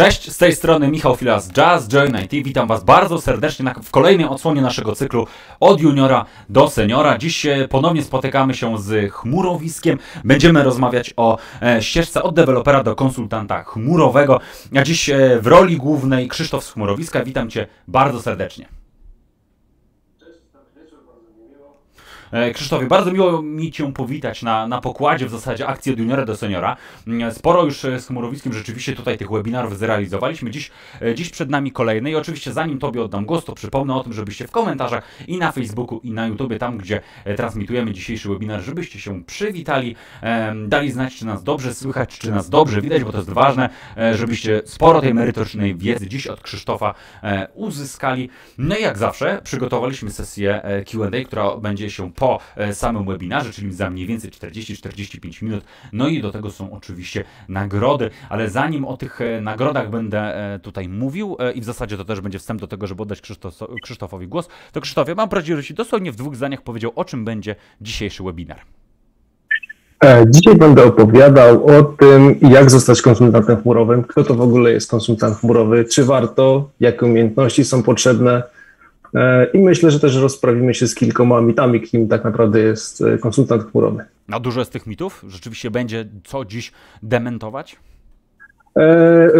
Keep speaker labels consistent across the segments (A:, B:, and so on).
A: Cześć, z tej strony Michał Filas Jazz Join IT. Witam Was bardzo serdecznie w kolejnej odsłonie naszego cyklu od juniora do seniora. Dziś e, ponownie spotykamy się z chmurowiskiem. Będziemy rozmawiać o e, ścieżce od dewelopera do konsultanta chmurowego. A dziś e, w roli głównej Krzysztof z chmurowiska. Witam Cię bardzo serdecznie. Krzysztofie, bardzo miło mi Cię powitać na, na pokładzie w zasadzie akcji od juniora do seniora. Mm, Sporo już e, z Chmurowiskiem rzeczywiście tutaj tych webinarów zrealizowaliśmy. Dziś, e, dziś przed nami kolejny i oczywiście zanim Tobie oddam głos, to przypomnę o tym, żebyście w komentarzach i na Facebooku i na YouTubie, tam gdzie e, transmitujemy dzisiejszy webinar, żebyście się przywitali, dali znać, czy nas dobrze słychać, czy nas dobrze widać, bo to jest ważne, e, żebyście sporo tej merytorycznej wiedzy dziś od Krzysztofa e, uzyskali. No i jak zawsze przygotowaliśmy sesję e, Q&A, która będzie się po e, samym webinarze, czyli za mniej więcej 40-45 minut. No i do tego są oczywiście nagrody, ale zanim o tych e, nagrodach będę e, tutaj mówił i w zasadzie to też będzie wstęp do tego, żeby oddać Krzysztof, Krzysztofowi głos, to Krzysztofie, mam prośbę, żebyś dosłownie w dwóch zdaniach powiedział, o czym będzie dzisiejszy webinar.
B: Dzisiaj będę opowiadał o tym, jak zostać konsultantem chmurowym, kto to w ogóle jest konsultant chmurowy, czy warto, jakie umiejętności są potrzebne. E, I myślę, że też rozprawimy się z kilkoma mitami, kim tak naprawdę jest e, konsultant chmurowy.
A: A dużo z tych mitów rzeczywiście będzie co dziś dementować?
B: E, e,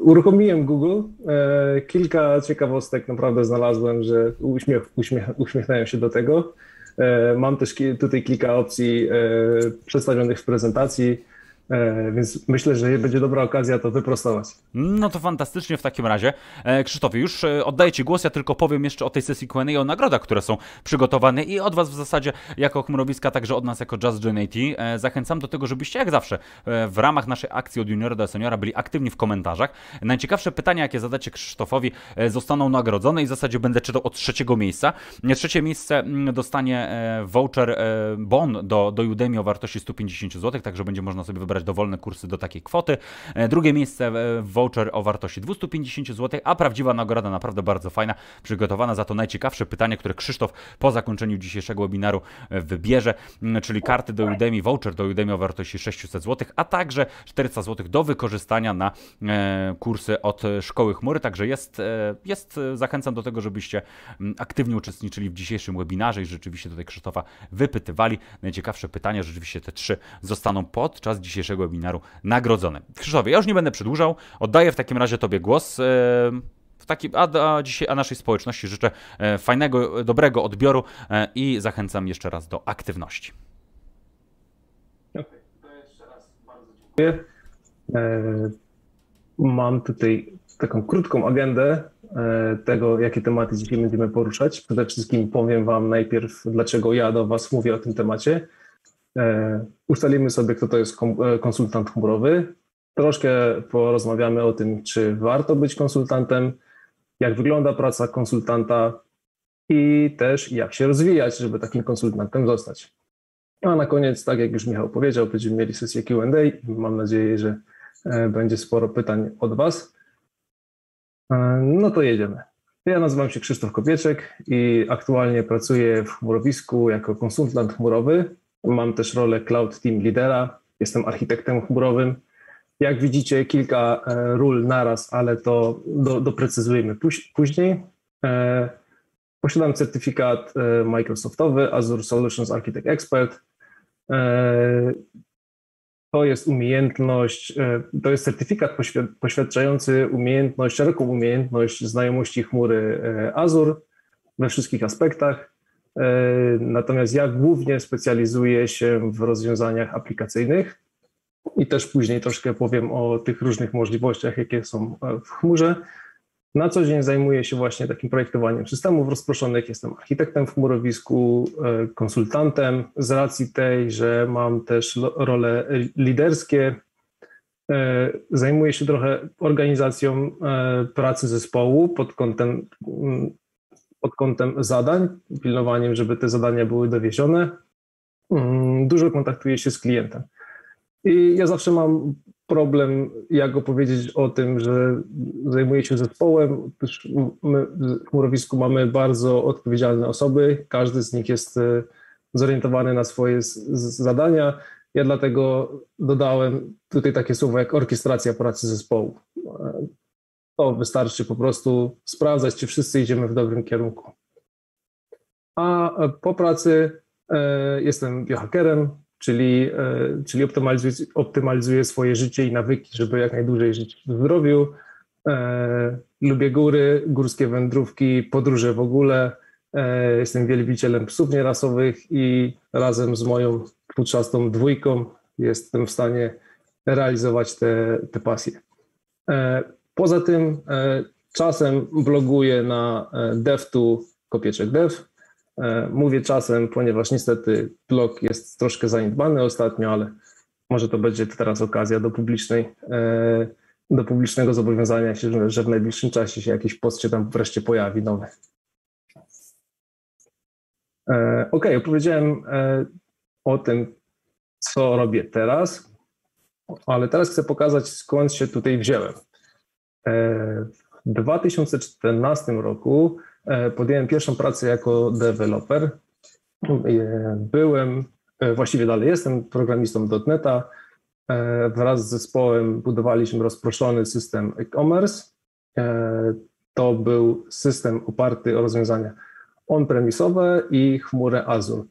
B: Uruchomiłem Google. E, Kilka ciekawostek naprawdę znalazłem, że uśmiech, uśmiech, uśmiechnąłem się do tego. E, Mam też tutaj kilka opcji przedstawionych w prezentacji, więc myślę, że będzie dobra okazja to wyprostować.
A: No to fantastycznie w takim razie. E, Krzysztofie, już e, oddaję Ci głos, ja tylko powiem jeszcze o tej sesji Q&A o nagrodach, które są przygotowane i od Was w zasadzie jako chmurowiska, także od nas jako Just IT. E, zachęcam do tego, żebyście jak zawsze e, w ramach naszej akcji od juniora do seniora byli aktywni w komentarzach. Najciekawsze pytania, jakie zadacie Krzysztofowi e, zostaną nagrodzone i w zasadzie będę czytał od trzeciego miejsca. E, Trzecie miejsce mm, dostanie e, voucher e, bon do, do Udemy o wartości 150 zł, także będzie można sobie wybrać dowolne kursy do takiej kwoty. E, Drugie miejsce e, voucher o wartości 250 zł, a prawdziwa nagroda naprawdę bardzo fajna, przygotowana za to najciekawsze pytanie, które Krzysztof po zakończeniu dzisiejszego webinaru e, wybierze, m, czyli karty do Udemy, voucher do Udemy o wartości 600 zł, a także 400 zł do wykorzystania na kursy od Szkoły Chmury, także jest, jest zachęcam do tego, żebyście m, aktywnie uczestniczyli w dzisiejszym webinarze i rzeczywiście tutaj Krzysztofa wypytywali. Najciekawsze pytania, rzeczywiście te trzy zostaną podczas dzisiejszego webinaru nagrodzone. Krzysztofie, ja już nie będę przedłużał, oddaję w takim razie Tobie głos. e, W takim, a, a dzisiaj a naszej społeczności życzę e, fajnego, dobrego odbioru e, i zachęcam jeszcze raz do aktywności.
B: Mam tutaj taką krótką agendę tego, jakie tematy dzisiaj będziemy poruszać. Przede wszystkim powiem Wam najpierw, dlaczego ja do Was mówię o tym temacie. E, Ustalimy sobie, kto to jest e, konsultant chmurowy. Troszkę porozmawiamy o tym, czy warto być konsultantem, jak wygląda praca konsultanta i też jak się rozwijać, żeby takim konsultantem zostać. A na koniec, tak jak już Michał powiedział, będziemy mieli sesję Q&A i mam nadzieję, że e, będzie sporo pytań od Was. No to jedziemy. Ja nazywam się Krzysztof Kopieczek i aktualnie pracuję w chmurowisku jako konsultant chmurowy. Mam też rolę Cloud Team Lidera, jestem architektem chmurowym. Jak widzicie, kilka e, ról naraz, ale to do, doprecyzujemy póź- później. E, Posiadam certyfikat e, Microsoftowy Azure Solutions Architect Expert. To jest umiejętność, to jest certyfikat poświad- poświadczający umiejętność, szeroką umiejętność znajomości chmury Azure we wszystkich aspektach. E, Natomiast ja głównie specjalizuję się w rozwiązaniach aplikacyjnych i też później troszkę powiem o tych różnych możliwościach, jakie są e, w chmurze. Na co dzień zajmuję się właśnie takim projektowaniem systemów rozproszonych. Jestem architektem w chmurowisku, e, konsultantem z racji tej, że mam też role liderskie. Zajmuję się trochę organizacją pracy zespołu pod kątem, mm, pod kątem zadań, pilnowaniem, żeby te zadania były dowiezione. Mm, Dużo kontaktuję się z klientem. I ja zawsze mam problem, jak opowiedzieć o tym, że zajmuję się zespołem. My w chmurowisku mamy bardzo odpowiedzialne osoby. Każdy z nich jest e, zorientowany na swoje zadania. Ja dlatego dodałem tutaj takie słowo jak orkiestracja pracy zespołu. E, to wystarczy po prostu sprawdzać, czy wszyscy idziemy w dobrym kierunku. A po pracy jestem biohackerem, czyli, czyli optymalizuję, optymalizuję swoje życie i nawyki, żeby jak najdłużej żyć w zdrowiu. Lubię góry, górskie wędrówki, podróże w ogóle. Jestem wielbicielem psów nierasowych i razem z moją futrzastą dwójką jestem w stanie realizować te, te pasje. Poza tym czasem bloguję na devtu kopieczek dev. Mówię czasem, ponieważ niestety blog jest troszkę zaniedbany ostatnio, ale może to będzie teraz okazja do publicznej, do publicznego zobowiązania się, że w najbliższym czasie się jakiś post się tam wreszcie pojawi nowy. Ok, opowiedziałem o tym, co robię teraz, ale teraz chcę pokazać, skąd się tutaj wziąłem. W 2014 roku podjąłem pierwszą pracę jako deweloper. Byłem, właściwie dalej jestem programistą .NETA. Wraz z zespołem budowaliśmy rozproszony system e-commerce. To był system oparty o rozwiązania on-premisowe i chmurę Azure.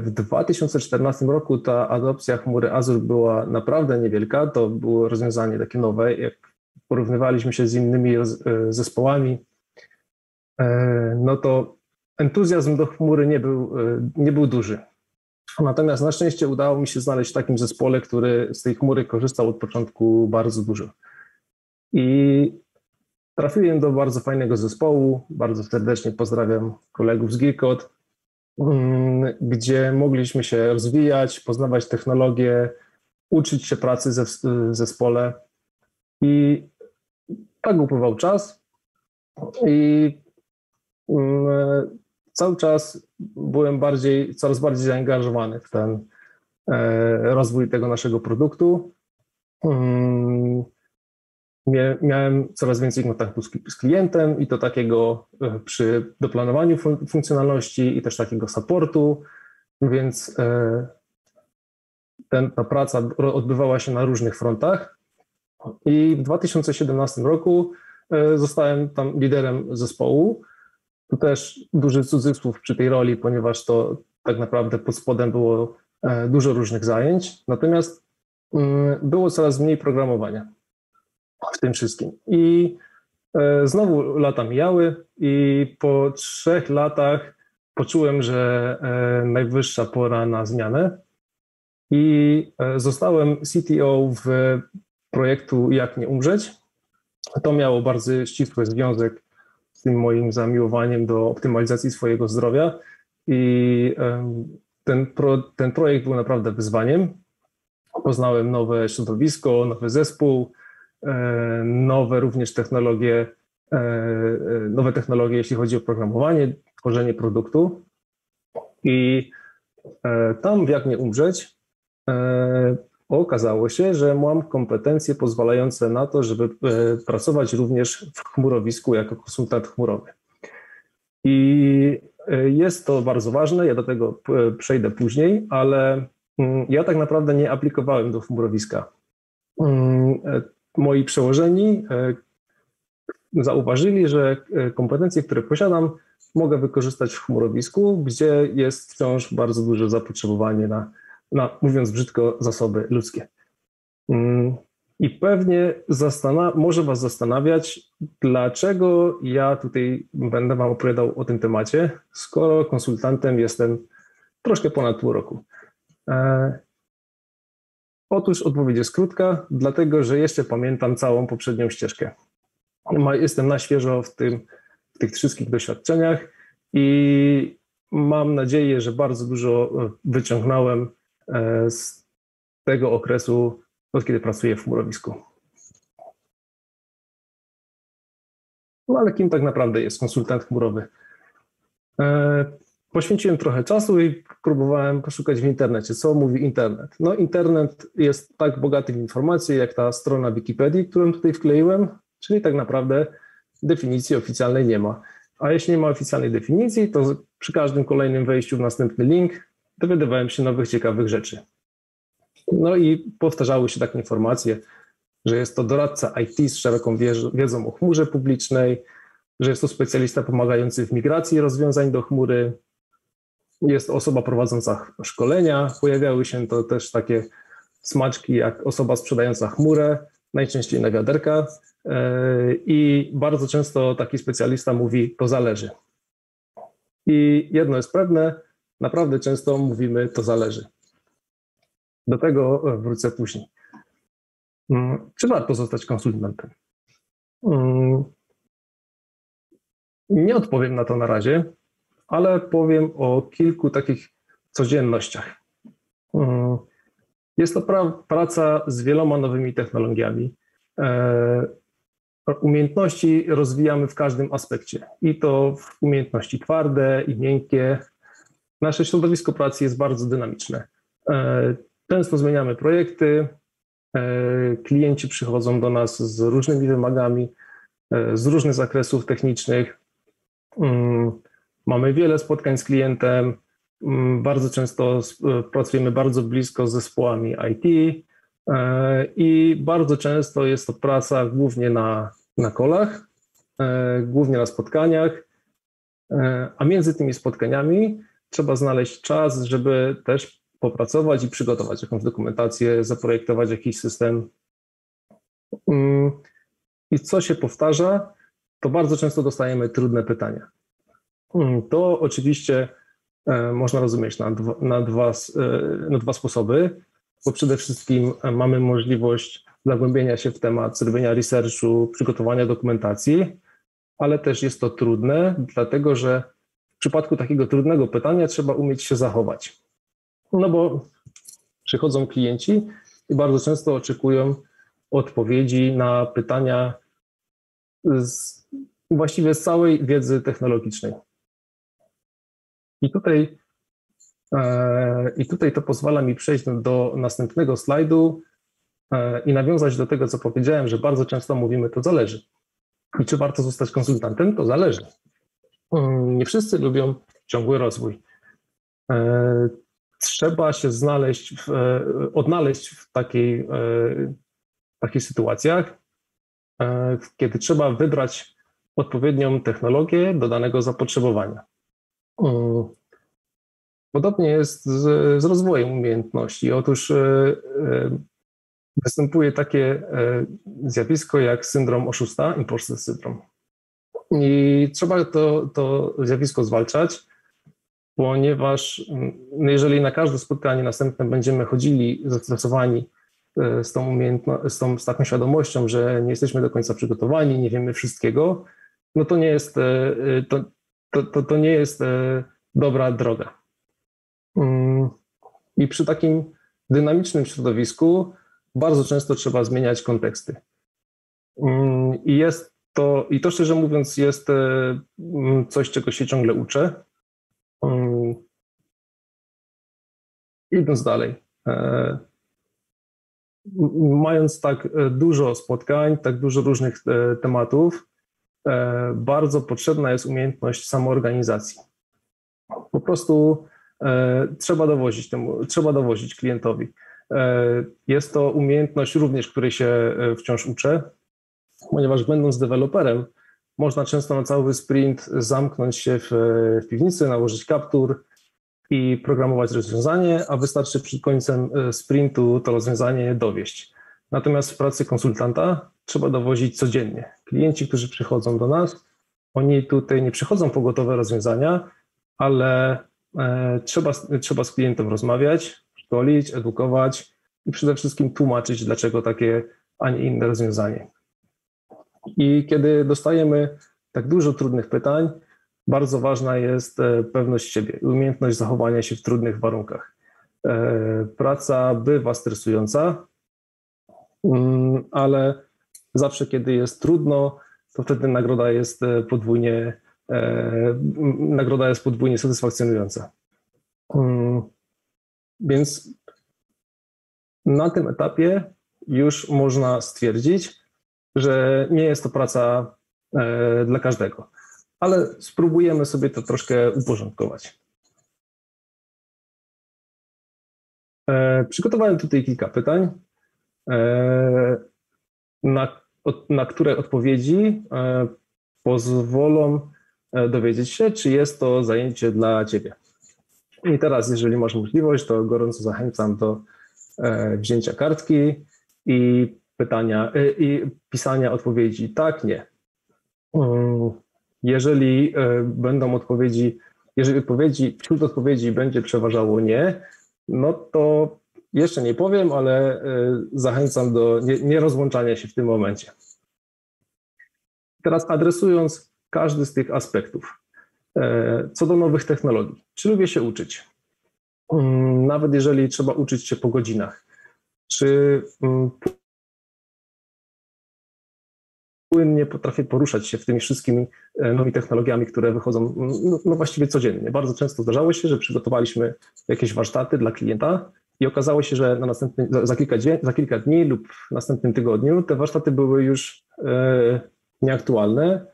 B: W 2014 roku ta adopcja chmury Azure była naprawdę niewielka. To było rozwiązanie takie nowe. Jak porównywaliśmy się z innymi zespołami, no to entuzjazm do chmury nie był, nie był duży. Natomiast na szczęście udało mi się znaleźć w takim zespole, który z tej chmury korzystał od początku bardzo dużo. I trafiłem do bardzo fajnego zespołu. Bardzo serdecznie pozdrawiam kolegów z Geekcode, gdzie mogliśmy się rozwijać, poznawać technologie, uczyć się pracy w zespole. I tak upływał czas. I cały czas byłem bardziej, coraz bardziej zaangażowany w ten rozwój tego naszego produktu. Miałem coraz więcej kontaktu z klientem i to takiego przy doplanowaniu funkcjonalności i też takiego supportu, więc ten, ta praca odbywała się na różnych frontach. I w 2017 roku zostałem tam liderem zespołu. Tu też duży cudzysłów przy tej roli, ponieważ to tak naprawdę pod spodem było dużo różnych zajęć, natomiast było coraz mniej programowania w tym wszystkim. I znowu lata mijały i po trzech latach poczułem, że najwyższa pora na zmianę i zostałem CTO w projektu Jak nie umrzeć. To miało bardzo ścisły związek z tym moim zamiłowaniem do optymalizacji swojego zdrowia i ten, pro, ten projekt był naprawdę wyzwaniem. Poznałem nowe środowisko, nowy zespół, nowe również technologie, nowe technologie, jeśli chodzi o programowanie, tworzenie produktu. I tam, jak nie umrzeć, okazało się, że mam kompetencje pozwalające na to, żeby pracować również w chmurowisku jako konsultant chmurowy. I jest to bardzo ważne, ja do tego przejdę później, ale ja tak naprawdę nie aplikowałem do chmurowiska. Moi przełożeni zauważyli, że kompetencje, które posiadam, mogę wykorzystać w chmurowisku, gdzie jest wciąż bardzo duże zapotrzebowanie na no, mówiąc brzydko, zasoby ludzkie. I pewnie może Was zastanawiać, dlaczego ja tutaj będę Wam opowiadał o tym temacie, skoro konsultantem jestem troszkę ponad pół roku. E, otóż odpowiedź jest krótka, dlatego że jeszcze pamiętam całą poprzednią ścieżkę. Jestem na świeżo w, tym, w tych wszystkich doświadczeniach i mam nadzieję, że bardzo dużo wyciągnąłem z tego okresu, od kiedy pracuję w chmurowisku. No ale kim tak naprawdę jest konsultant chmurowy? Poświęciłem trochę czasu i próbowałem poszukać w internecie, co mówi internet. No internet jest tak bogaty w informacje, jak ta strona Wikipedii, którą tutaj wkleiłem, czyli tak naprawdę definicji oficjalnej nie ma. A jeśli nie ma oficjalnej definicji, to przy każdym kolejnym wejściu w następny link dowiadywałem się nowych, ciekawych rzeczy. No i powtarzały się takie informacje, że jest to doradca IT z szeroką wiedzą o chmurze publicznej, że jest to specjalista pomagający w migracji rozwiązań do chmury, jest osoba prowadząca szkolenia. Pojawiały się to też takie smaczki jak osoba sprzedająca chmurę, najczęściej na wiaderka. E, I bardzo często taki specjalista mówi: To zależy. I jedno jest pewne, naprawdę często mówimy: To zależy. Do tego wrócę później. Mm, czy warto zostać konsultantem? Mm, nie odpowiem na to na razie, ale powiem o kilku takich codziennościach. Mm, jest to pra praca z wieloma nowymi technologiami. E, umiejętności rozwijamy w każdym aspekcie i to umiejętności twarde i miękkie. Nasze środowisko pracy jest bardzo dynamiczne. E, często zmieniamy projekty, e, klienci przychodzą do nas z różnymi wymagami, z różnych zakresów technicznych. Mm, mamy wiele spotkań z klientem, mm, bardzo często e, pracujemy bardzo blisko z zespołami IT e, i bardzo często jest to praca głównie na, na kolach, e, głównie na spotkaniach, a między tymi spotkaniami trzeba znaleźć czas, żeby też popracować i przygotować jakąś dokumentację, zaprojektować jakiś system. Mm, I co się powtarza, to bardzo często dostajemy trudne pytania. Hmm, to oczywiście e, można rozumieć na dwa, na dwa, e, na dwa sposoby, bo przede wszystkim e, mamy możliwość zagłębienia się w temat, zrobienia researchu, przygotowania dokumentacji, ale też jest to trudne, dlatego że przypadku takiego trudnego pytania trzeba umieć się zachować. No bo przychodzą klienci i bardzo często oczekują odpowiedzi na pytania z, właściwie z całej wiedzy technologicznej. I tutaj, e, I tutaj to pozwala mi przejść do następnego slajdu e, i nawiązać do tego, co powiedziałem, że bardzo często mówimy, to zależy. I czy warto zostać konsultantem? To zależy. Mm, nie wszyscy lubią ciągły rozwój. E, trzeba się znaleźć, w, odnaleźć w takiej, takich sytuacjach, kiedy trzeba wybrać odpowiednią technologię do danego zapotrzebowania. Mm. Podobnie jest z, z rozwojem umiejętności. Otóż e, e, występuje takie e, zjawisko jak syndrom oszusta, imposter syndrom. I trzeba to, to zjawisko zwalczać, ponieważ mm, no jeżeli na każde spotkanie następne będziemy chodzili zestresowani z tą, z, tą, z taką świadomością, że nie jesteśmy do końca przygotowani, nie wiemy wszystkiego, no to nie jest, to, to, to, to nie jest e, dobra droga. Mm, I przy takim dynamicznym środowisku bardzo często trzeba zmieniać konteksty. Mm, I jest to, i to szczerze mówiąc, jest e, mm, coś, czego się ciągle uczę. Idąc dalej. E, mając tak dużo spotkań, tak dużo różnych tematów, E, bardzo potrzebna jest umiejętność samoorganizacji. Po prostu e, trzeba dowozić temu, trzeba dowozić klientowi. E, jest to umiejętność również, której się wciąż uczę, ponieważ będąc deweloperem, można często na cały sprint zamknąć się w, w piwnicy, nałożyć kaptur i programować rozwiązanie, a wystarczy przed końcem sprintu to rozwiązanie dowieść. Natomiast w pracy konsultanta trzeba dowozić codziennie. Klienci, którzy przychodzą do nas, oni tutaj nie przychodzą po gotowe rozwiązania, ale e, trzeba, trzeba z klientem rozmawiać, szkolić, edukować i przede wszystkim tłumaczyć, dlaczego takie, a nie inne rozwiązanie. I kiedy dostajemy tak dużo trudnych pytań, bardzo ważna jest e, pewność siebie, umiejętność zachowania się w trudnych warunkach. E, praca bywa stresująca, mm, ale zawsze, kiedy jest trudno, to wtedy nagroda jest e, podwójnie, nagroda jest podwójnie satysfakcjonująca. Mm, więc na tym etapie już można stwierdzić, że nie jest to praca e, dla każdego, ale spróbujemy sobie to troszkę uporządkować. Przygotowałem tutaj kilka pytań. na, na które odpowiedzi pozwolą dowiedzieć się, czy jest to zajęcie dla Ciebie. I teraz, jeżeli masz możliwość, to gorąco zachęcam do wzięcia kartki i pytania i pisania odpowiedzi tak, nie. Mm, jeżeli będą odpowiedzi jeżeli odpowiedzi, wśród odpowiedzi będzie przeważało nie, no to jeszcze nie powiem, ale e, zachęcam do nierozłączania się w tym momencie. Teraz adresując każdy z tych aspektów. Co do nowych technologii. Czy lubię się uczyć? Mm, nawet jeżeli trzeba uczyć się po godzinach. Czy mm, płynnie potrafię poruszać się w tymi wszystkimi e, nowymi technologiami, które wychodzą no, no, właściwie codziennie. Bardzo często zdarzało się, że przygotowaliśmy jakieś warsztaty dla klienta i okazało się, że na następny, za, kilka dzień, za kilka dni lub w następnym tygodniu te warsztaty były już e, nieaktualne,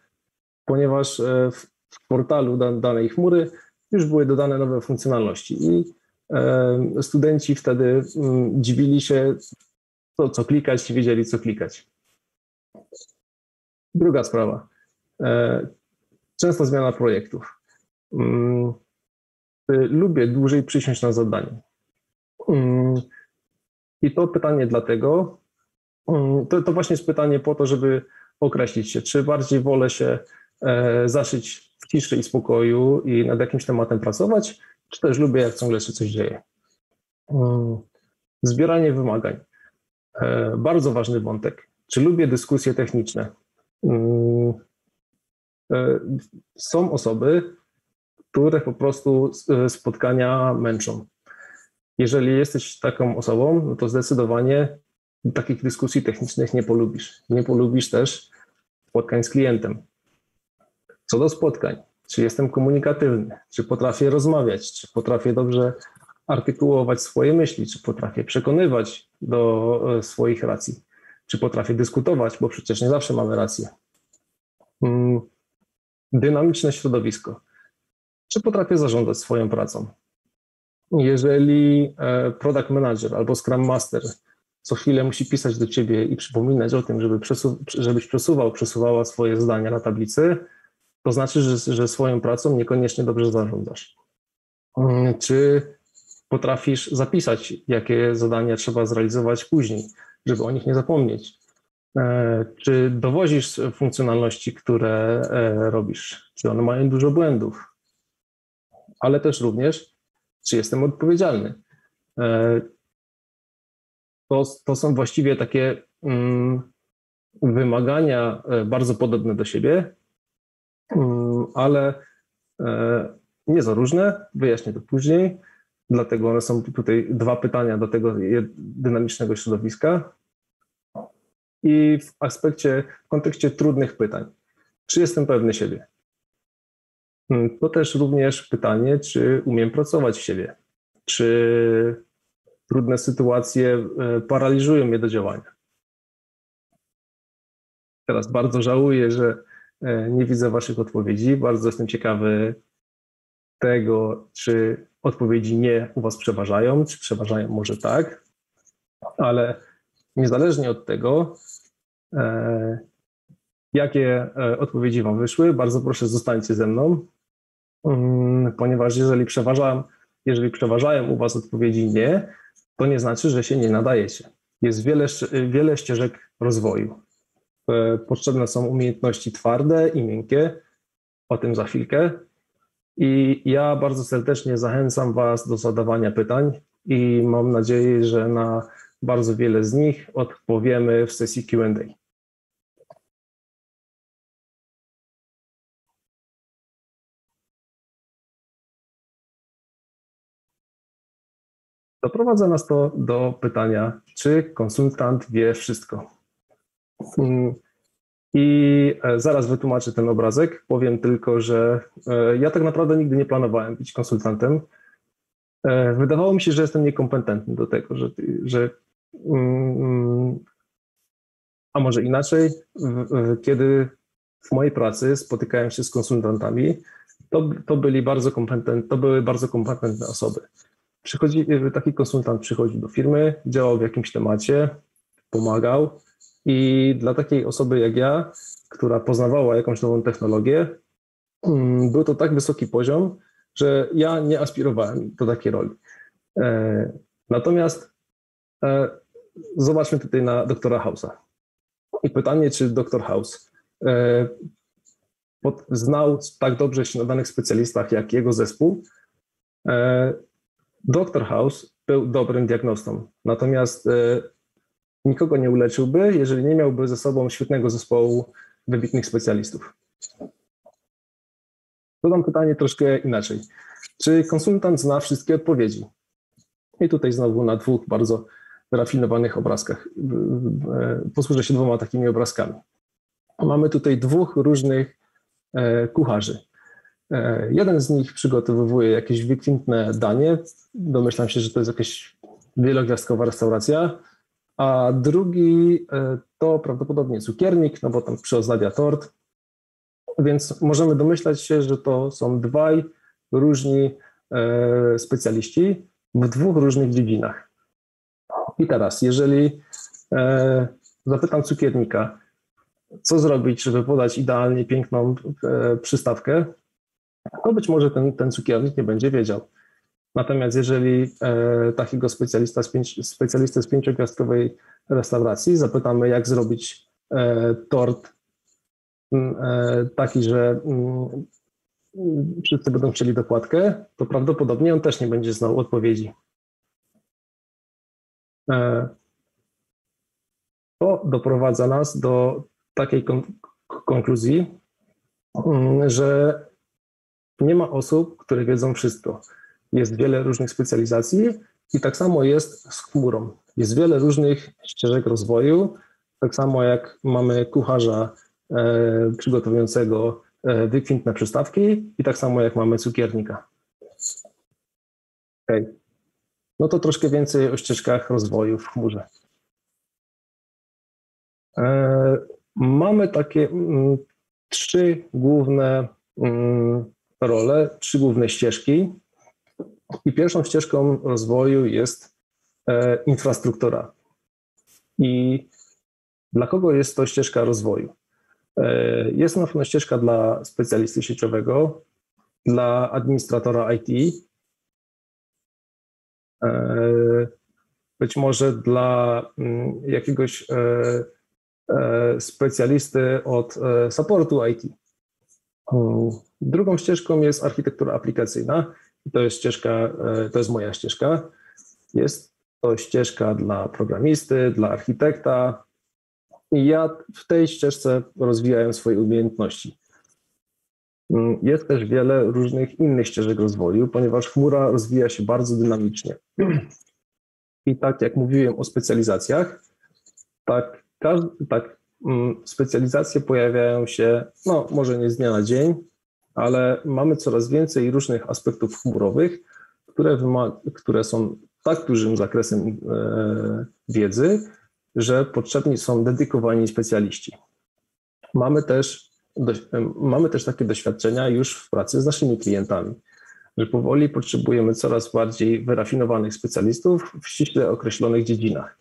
B: ponieważ e, w, w portalu dan, danej chmury już były dodane nowe funkcjonalności i e, studenci wtedy m, mm, dziwili się, co, co klikać, nie wiedzieli, co klikać. Druga sprawa. E, częsta zmiana projektów. Mm, lubię dłużej przysiąść na zadanie. Mm, I to pytanie dlatego, mm, to, to właśnie jest pytanie po to, żeby określić się, czy bardziej wolę się e, zaszyć w ciszy i spokoju i nad jakimś tematem pracować, czy też lubię, jak ciągle się coś dzieje. Zbieranie wymagań. E, bardzo ważny wątek. Czy lubię dyskusje techniczne? Mm, e, są osoby, które po prostu e, spotkania męczą. Jeżeli jesteś taką osobą, no to zdecydowanie takich dyskusji technicznych nie polubisz. Nie polubisz też spotkań z klientem. Co do spotkań, czy jestem komunikatywny, czy potrafię rozmawiać, czy potrafię dobrze artykułować swoje myśli, czy potrafię przekonywać do e, swoich racji czy potrafię dyskutować, bo przecież nie zawsze mamy rację. Mm, dynamiczne środowisko. Czy potrafię zarządzać swoją pracą? Jeżeli e, product manager albo scrum master co chwilę musi pisać do ciebie i przypominać o tym, żeby przesu żebyś przesuwał, przesuwała swoje zdania na tablicy, to znaczy, że, że swoją pracą niekoniecznie dobrze zarządzasz. Mm, czy potrafisz zapisać, jakie zadania trzeba zrealizować później? Żeby o nich nie zapomnieć. E, czy dowozisz funkcjonalności, które e, robisz? Czy one mają dużo błędów? Ale też również, czy jestem odpowiedzialny? E, to, to są właściwie takie mm, wymagania bardzo podobne do siebie, mm, ale nie za różne. Wyjaśnię to później. Dlatego one są tutaj dwa pytania do tego dynamicznego środowiska. I w aspekcie, w kontekście trudnych pytań. Czy jestem pewny siebie? Hmm, to też również pytanie, czy umiem pracować w siebie? Czy trudne sytuacje e, paraliżują mnie do działania? Teraz bardzo żałuję, że e, nie widzę Waszych odpowiedzi. Bardzo jestem ciekawy tego, czy odpowiedzi nie u Was przeważają, czy przeważają może tak, ale niezależnie od tego, e, jakie e, odpowiedzi Wam wyszły, bardzo proszę zostańcie ze mną, mm, ponieważ jeżeli przeważam, jeżeli przeważają u Was odpowiedzi nie, to nie znaczy, że się nie nadajecie. Jest wiele, wiele ścieżek rozwoju. E, potrzebne są umiejętności twarde i miękkie, o tym za chwilkę. I ja bardzo serdecznie zachęcam Was do zadawania pytań i mam nadzieję, że na bardzo wiele z nich odpowiemy w sesji QA. Doprowadza nas to do pytania, czy konsultant wie wszystko. Mm, i e, zaraz wytłumaczę ten obrazek. Powiem tylko, że e, ja tak naprawdę nigdy nie planowałem być konsultantem. E, wydawało mi się, że jestem niekompetentny do tego, że, że a może inaczej, kiedy w mojej pracy spotykałem się z konsultantami, to, to byli bardzo kompetentne, to były bardzo kompetentne osoby. Przychodzi, taki konsultant przychodził do firmy, działał w jakimś temacie, pomagał, I dla takiej osoby jak ja, która poznawała jakąś nową technologię, mm, był to tak wysoki poziom, że ja nie aspirowałem do takiej roli. E, natomiast e, zobaczmy tutaj na doktora House'a. I pytanie, czy doktor House e, znał tak dobrze się na danych specjalistach jak jego zespół. Doktor House był dobrym diagnostą, natomiast nikogo nie uleczyłby, jeżeli nie miałby ze sobą świetnego zespołu wybitnych specjalistów. Zadam pytanie troszkę inaczej. Czy konsultant zna wszystkie odpowiedzi? I tutaj znowu na dwóch bardzo wyrafinowanych obrazkach. Posłużę się dwoma takimi obrazkami. Mamy tutaj dwóch różnych e, kucharzy. E, jeden z nich przygotowuje jakieś wykwintne danie. Domyślam się, że to jest jakaś wielogwiazdkowa restauracja. A drugi e, to prawdopodobnie cukiernik, no bo tam przyozdabia tort. Więc możemy domyślać się, że to są dwaj różni specjaliści w dwóch różnych dziedzinach. I teraz, jeżeli e, zapytam cukiernika, co zrobić, żeby podać idealnie piękną e, przystawkę, to być może ten, ten cukiernik nie będzie wiedział. Natomiast jeżeli takiego specjalista z pięć, specjalistę z pięciogwiazdkowej restauracji zapytamy, jak zrobić tort taki, że wszyscy będą chcieli dokładkę, to prawdopodobnie on też nie będzie znał odpowiedzi. E, to doprowadza nas do takiej konkluzji, mm, że nie ma osób, które wiedzą wszystko. Jest wiele różnych specjalizacji i tak samo jest z chmurą. Jest wiele różnych ścieżek rozwoju, tak samo jak mamy kucharza e, przygotowującego E, wykwintne przystawki i tak samo jak mamy cukiernika. Okay. No to troszkę więcej o ścieżkach rozwoju w chmurze. E, mamy takie mm, trzy główne mm, role, trzy główne ścieżki. I pierwszą ścieżką rozwoju jest e, infrastruktura. I dla kogo jest to ścieżka rozwoju? E, jest na pewno ścieżka dla specjalisty sieciowego, dla administratora IT, być może dla mm, jakiegoś e, specjalisty od supportu IT. Drugą ścieżką jest architektura aplikacyjna. To jest ścieżka, to jest moja ścieżka. Jest to ścieżka dla programisty, dla architekta, i ja w tej ścieżce rozwijałem swoje umiejętności. Mm, jest też wiele różnych innych ścieżek rozwoju, ponieważ chmura rozwija się bardzo dynamicznie. I tak jak mówiłem o specjalizacjach, tak, tak mm, specjalizacje pojawiają się, no może nie z dnia na dzień, ale mamy coraz więcej różnych aspektów chmurowych, które, które są tak dużym zakresem e, wiedzy, że potrzebni są dedykowani specjaliści. Mamy też, mamy też takie doświadczenia już w pracy z naszymi klientami, że powoli potrzebujemy coraz bardziej wyrafinowanych specjalistów w ściśle określonych dziedzinach.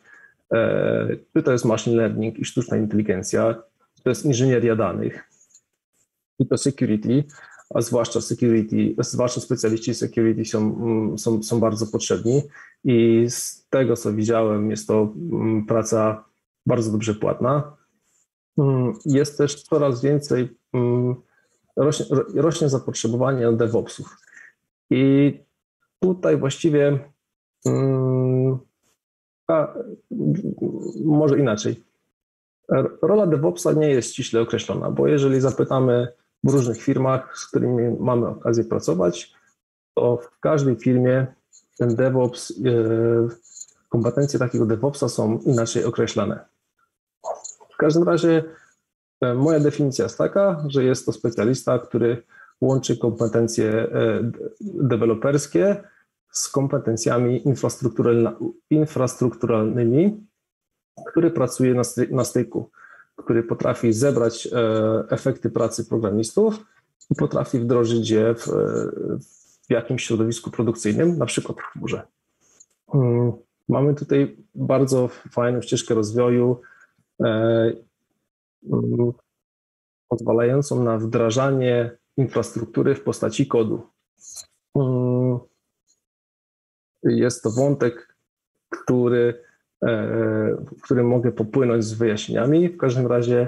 B: E, czy to jest machine learning i sztuczna inteligencja, czy to jest inżynieria danych, czy to security, a zwłaszcza security, zwłaszcza specjaliści security są, mm, są, są bardzo potrzebni i z tego, co widziałem, jest to mm, praca bardzo dobrze płatna. Mm, jest też coraz więcej, rośnie, rośnie zapotrzebowanie DevOpsów. I tutaj właściwie, a, może inaczej. Rola DevOpsa nie jest ściśle określona, bo jeżeli zapytamy w różnych firmach, z którymi mamy okazję pracować, to w każdej firmie ten DevOps, e, kompetencje takiego DevOpsa są inaczej określane. W każdym razie e, moja definicja jest taka, że jest to specjalista, który łączy kompetencje e, deweloperskie z kompetencjami infrastrukturalnymi, który pracuje na styku który potrafi zebrać e, efekty pracy programistów i potrafi wdrożyć je w, w jakimś środowisku produkcyjnym, na przykład w chmurze. Mm, mamy tutaj bardzo fajną ścieżkę rozwoju pozwalającą na wdrażanie infrastruktury w postaci kodu. Mm, jest to wątek, który, w którym mogę popłynąć z wyjaśnieniami. W każdym razie,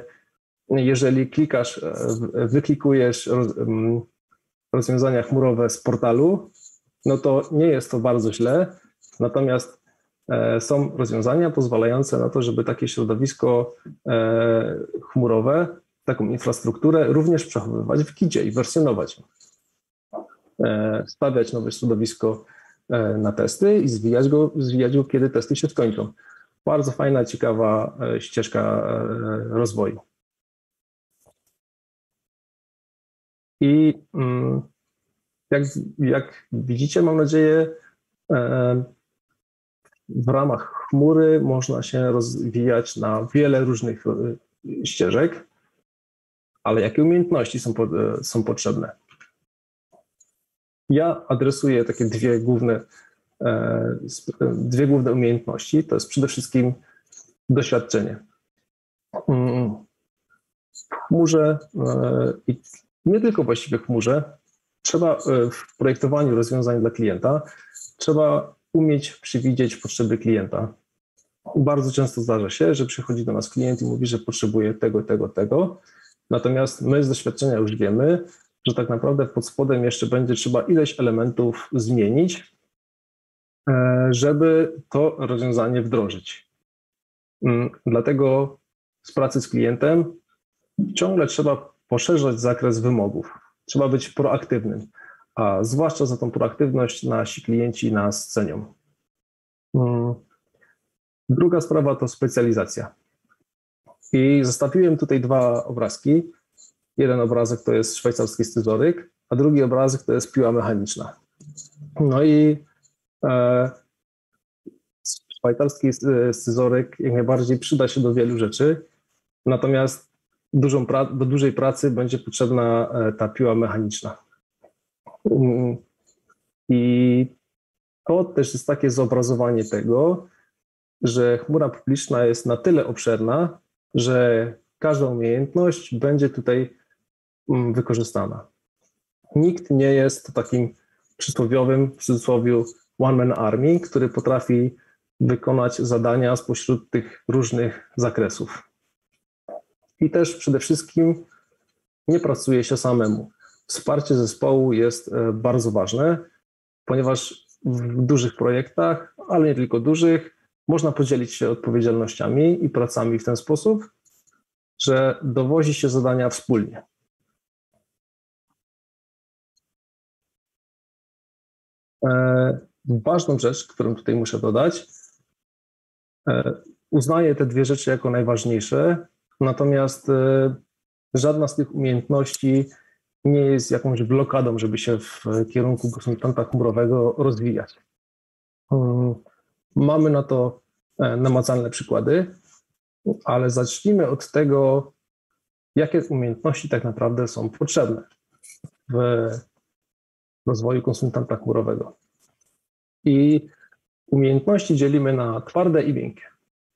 B: jeżeli klikasz, wyklikujesz mm, rozwiązania chmurowe z portalu, no to nie jest to bardzo źle. Natomiast e, są rozwiązania pozwalające na to, żeby takie środowisko e, chmurowe, taką infrastrukturę również przechowywać w kidzie i wersjonować. E, stawiać nowe środowisko na testy i zwijać go, zwijać go, kiedy testy się skończą. Bardzo fajna, ciekawa ścieżka rozwoju. I mm, jak, jak widzicie, mam nadzieję, e, w ramach chmury można się rozwijać na wiele różnych e, ścieżek, ale jakie umiejętności są, e, są potrzebne? Ja adresuję takie dwie główne, dwie główne umiejętności. To jest przede wszystkim doświadczenie. Mm, w chmurze i nie tylko właściwie w chmurze, trzeba e, w projektowaniu rozwiązań dla klienta, trzeba umieć przewidzieć potrzeby klienta. Bardzo często zdarza się, że przychodzi do nas klient i mówi, że potrzebuje tego, tego, tego. Natomiast my z doświadczenia już wiemy, że tak naprawdę pod spodem jeszcze będzie trzeba ileś elementów zmienić, e, żeby to rozwiązanie wdrożyć. Mm, dlatego z pracy z klientem ciągle trzeba poszerzać zakres wymogów. Trzeba być proaktywnym, a zwłaszcza za tą proaktywność nasi klienci nas cenią. Mm. Druga sprawa to specjalizacja. I zostawiłem tutaj dwa obrazki. Jeden obrazek to jest szwajcarski scyzoryk, a drugi obrazek to jest piła mechaniczna. No i e, szwajcarski scyzoryk jak najbardziej przyda się do wielu rzeczy, natomiast dużą do dużej pracy będzie potrzebna e, ta piła mechaniczna. Mm. I to też jest takie zobrazowanie tego, że chmura publiczna jest na tyle obszerna, że każda umiejętność będzie tutaj mm, wykorzystana. Nikt nie jest takim przysłowiowym, w cudzysłowie, one-man army, który potrafi wykonać zadania spośród tych różnych zakresów. I też przede wszystkim nie pracuje się samemu. Wsparcie zespołu jest e, bardzo ważne, ponieważ w dużych projektach, ale nie tylko dużych, można podzielić się odpowiedzialnościami i pracami w ten sposób, że dowozi się zadania wspólnie. E, ważną rzecz, którą tutaj muszę dodać, e, uznaję te dwie rzeczy jako najważniejsze, Natomiast żadna z tych umiejętności nie jest jakąś blokadą, żeby się w kierunku konsultanta chmurowego rozwijać. Hmm, mamy na to e, namacalne przykłady, ale zacznijmy od tego, jakie umiejętności tak naprawdę są potrzebne w rozwoju konsultanta chmurowego. I umiejętności dzielimy na twarde i miękkie.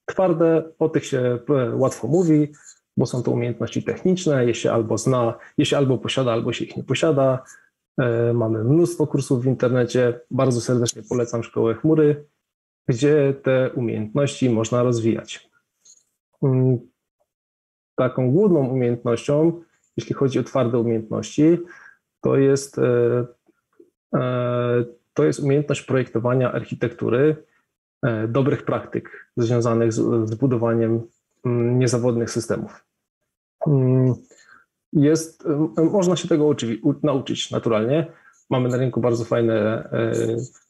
B: Twarde, o tych się e, łatwo mówi, bo są to umiejętności techniczne, je się albo zna, je się albo posiada, albo się ich nie posiada. E, mamy mnóstwo kursów w internecie. Bardzo serdecznie polecam Szkołę Chmury, gdzie te umiejętności można rozwijać. Mm, taką główną umiejętnością, jeśli chodzi o twarde umiejętności, to jest, e, to jest umiejętność projektowania architektury E, dobrych praktyk związanych z, z budowaniem niezawodnych systemów. Mm, jest, można się tego uczy, nauczyć naturalnie. Mamy na rynku bardzo fajne e,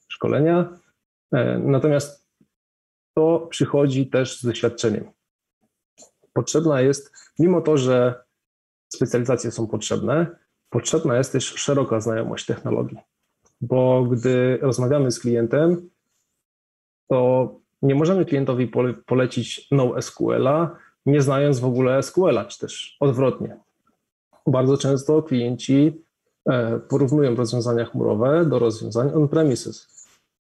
B: szkolenia, e, natomiast to przychodzi też z doświadczeniem. Potrzebna jest, mimo to, że specjalizacje są potrzebne, potrzebna jest też szeroka znajomość technologii, bo gdy rozmawiamy z klientem, to nie możemy klientowi pole, polecić NoSQL-a, nie znając w ogóle SQL-a, czy też odwrotnie. Bardzo często klienci e, porównują rozwiązania chmurowe do rozwiązań on-premises.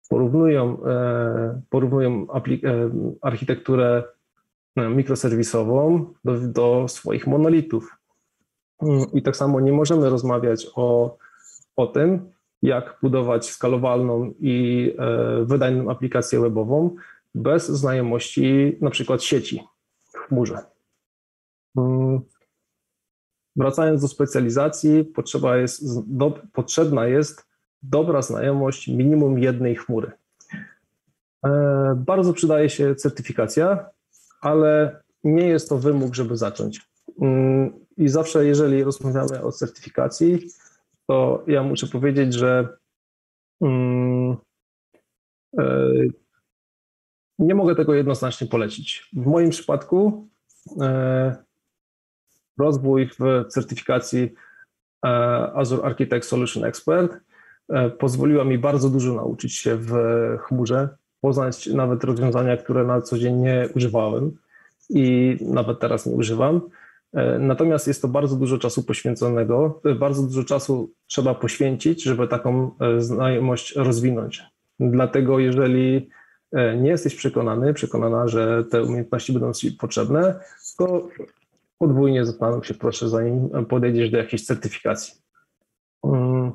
B: Porównują, e, porównują e, architekturę mikroserwisową do, do swoich monolitów. Mm, I tak samo nie możemy rozmawiać o, o tym, jak budować skalowalną i wydajną aplikację webową bez znajomości na przykład sieci w chmurze. Mm, wracając do specjalizacji, potrzeba jest, do, potrzebna jest dobra znajomość minimum jednej chmury. E, bardzo przydaje się certyfikacja, ale nie jest to wymóg, żeby zacząć. Mm, I zawsze, jeżeli rozmawiamy o certyfikacji, to ja muszę powiedzieć, że mm, e, nie mogę tego jednoznacznie polecić. W moim przypadku e, rozwój w certyfikacji Azure Architect Solution Expert pozwoliła mi bardzo dużo nauczyć się w chmurze, poznać nawet rozwiązania, które na co dzień nie używałem i nawet teraz nie używam. E, natomiast jest to bardzo dużo czasu poświęconego, e, bardzo dużo czasu trzeba poświęcić, żeby taką e, znajomość rozwinąć. Dlatego, jeżeli nie jesteś przekonany, przekonana, że te umiejętności będą ci potrzebne, to podwójnie zastanów się proszę, zanim podejdziesz do jakiejś certyfikacji. Mm.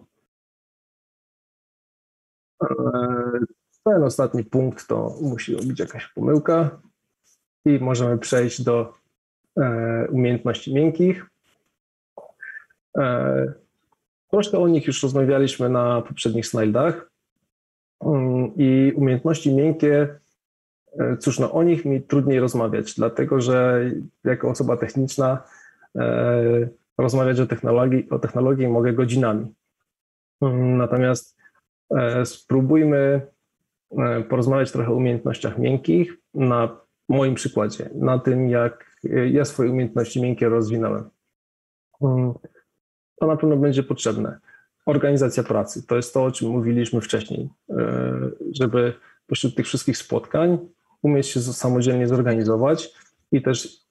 B: Ten ostatni punkt to musi być jakaś pomyłka i możemy przejść do e, umiejętności miękkich. E, troszkę o nich już rozmawialiśmy na poprzednich slajdach i umiejętności miękkie, e, cóż, no o nich mi trudniej rozmawiać, dlatego że jako osoba techniczna rozmawiać o technologii, o technologii mogę godzinami. Mm, natomiast spróbujmy E, porozmawiać trochę o umiejętnościach miękkich na moim przykładzie, na tym, jak ja swoje umiejętności miękkie rozwinąłem. Mm, to na pewno będzie potrzebne. Organizacja pracy to jest to, o czym mówiliśmy wcześniej, e, żeby pośród tych wszystkich spotkań umieć się samodzielnie zorganizować i też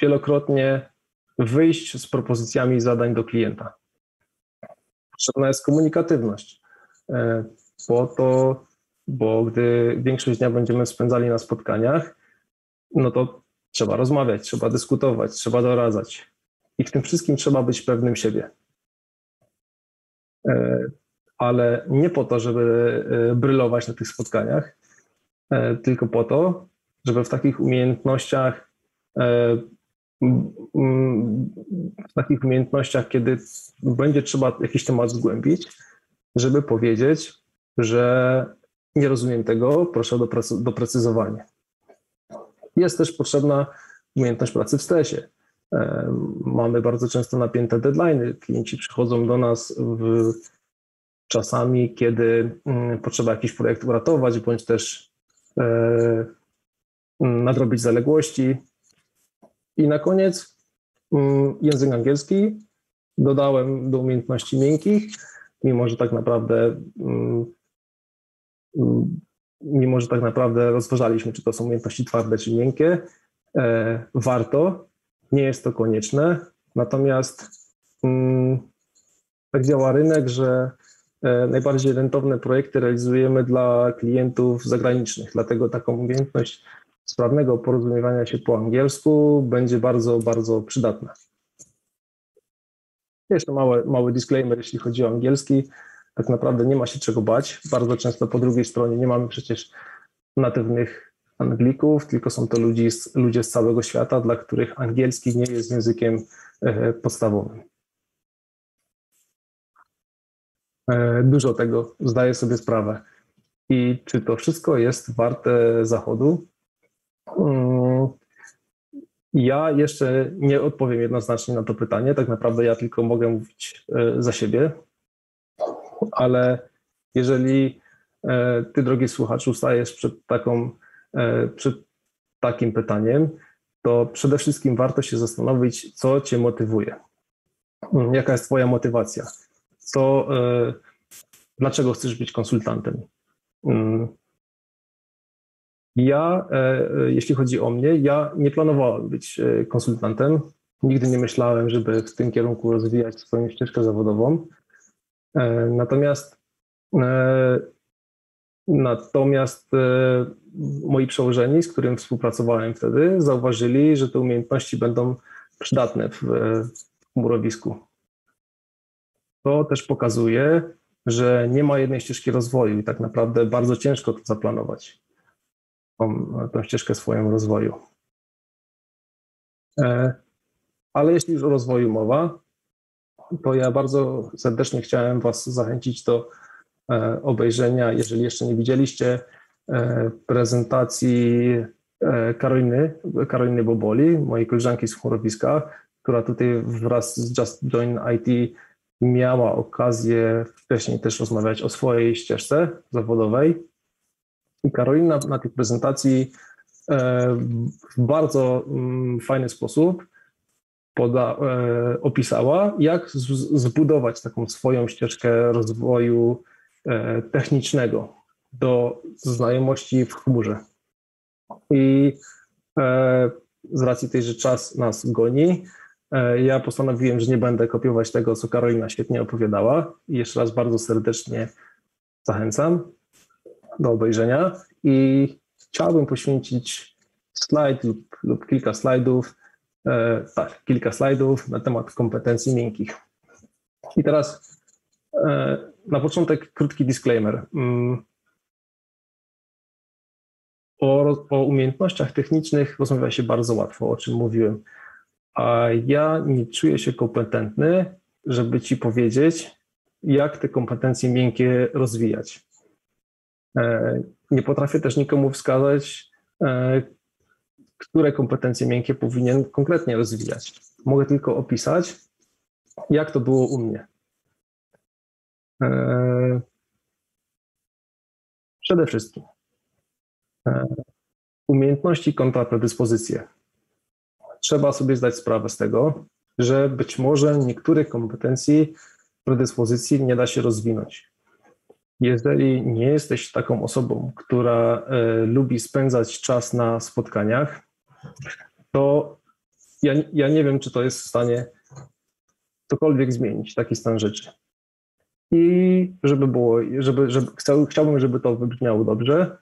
B: wielokrotnie wyjść z propozycjami zadań do klienta. Potrzebna jest komunikatywność, e, po to, bo gdy większość dnia będziemy spędzali na spotkaniach, no to trzeba rozmawiać, trzeba dyskutować, trzeba doradzać. I w tym wszystkim trzeba być pewnym siebie. E, ale nie po to, żeby e, brylować na tych spotkaniach, e, tylko po to, żeby w takich umiejętnościach, w takich umiejętnościach, kiedy będzie trzeba jakiś temat zgłębić, żeby powiedzieć, że nie rozumiem tego, proszę o doprecyzowanie. Jest też potrzebna umiejętność pracy w stresie. Mamy bardzo często napięte deadlines. Klienci przychodzą do nas w czasami, kiedy mm, potrzeba jakiś projekt uratować, bądź też e, nadrobić zaległości. I na koniec mm, język angielski dodałem do umiejętności miękkich, mimo że tak naprawdę mm, mimo że tak naprawdę rozważaliśmy, czy to są umiejętności twarde, czy miękkie, e, warto, nie jest to konieczne, natomiast mm, tak działa rynek, że e, najbardziej rentowne projekty realizujemy dla klientów zagranicznych, dlatego taką umiejętność sprawnego porozumiewania się po angielsku będzie bardzo, bardzo przydatna. Jeszcze mały, mały disclaimer, jeśli chodzi o angielski tak naprawdę nie ma się czego bać. Bardzo często po drugiej stronie nie mamy przecież natywnych Anglików, tylko są to ludzie z, ludzie z całego świata, dla których angielski nie jest językiem e, podstawowym. E, dużo tego zdaję sobie sprawę. I czy to wszystko jest warte zachodu? Mm, ja jeszcze nie odpowiem jednoznacznie na to pytanie. Tak naprawdę ja tylko mogę mówić e, za siebie ale jeżeli ty, drogi słuchaczu, stajesz przed, taką, przed takim pytaniem, to przede wszystkim warto się zastanowić, co cię motywuje. Mm, jaka jest twoja motywacja? Co, e, dlaczego chcesz być konsultantem? Mm. Ja, jeśli chodzi o mnie, ja nie planowałem być konsultantem. Nigdy nie myślałem, żeby w tym kierunku rozwijać swoją ścieżkę zawodową. E, natomiast e, Natomiast e, moi przełożeni, z którym współpracowałem wtedy, zauważyli, że te umiejętności będą przydatne w, chmurowisku. To też pokazuje, że nie ma jednej ścieżki rozwoju i tak naprawdę bardzo ciężko to zaplanować, tą, tą ścieżkę swoją rozwoju. E, ale jeśli już o rozwoju mowa, to ja bardzo serdecznie chciałem Was zachęcić do obejrzenia, jeżeli jeszcze nie widzieliście, e, prezentacji Karoliny, Karoliny Boboli, mojej koleżanki z chmurowiska, która tutaj wraz z Just Join IT miała okazję wcześniej też rozmawiać o swojej ścieżce zawodowej. I Karolina na tej prezentacji e, w bardzo mm, fajny sposób poda, e, opisała, jak zbudować taką swoją ścieżkę rozwoju e, technicznego do znajomości w chmurze. I z racji tej, że czas nas goni, E, ja postanowiłem, że nie będę kopiować tego, co Karolina świetnie opowiadała. I jeszcze raz bardzo serdecznie zachęcam do obejrzenia. I chciałbym poświęcić slajd lub, lub kilka slajdów, e, tak, kilka slajdów na temat kompetencji miękkich. I teraz e, na początek krótki disclaimer. Mm. O, o umiejętnościach technicznych rozmawia się bardzo łatwo, o czym mówiłem a ja nie czuję się kompetentny, żeby ci powiedzieć, jak te kompetencje miękkie rozwijać. E, nie potrafię też nikomu wskazać, e, które kompetencje miękkie powinien konkretnie rozwijać. Mogę tylko opisać, jak to było u mnie. E, przede wszystkim umiejętności kontra predyspozycje trzeba sobie zdać sprawę z tego, że być może niektórych kompetencji, predyspozycji nie da się rozwinąć. Jeżeli nie jesteś taką osobą, która e, lubi spędzać czas na spotkaniach, to ja, ja nie wiem, czy to jest w stanie cokolwiek zmienić, taki stan rzeczy. I żeby było, żeby, żeby chciałbym, żeby to wybrzmiało dobrze,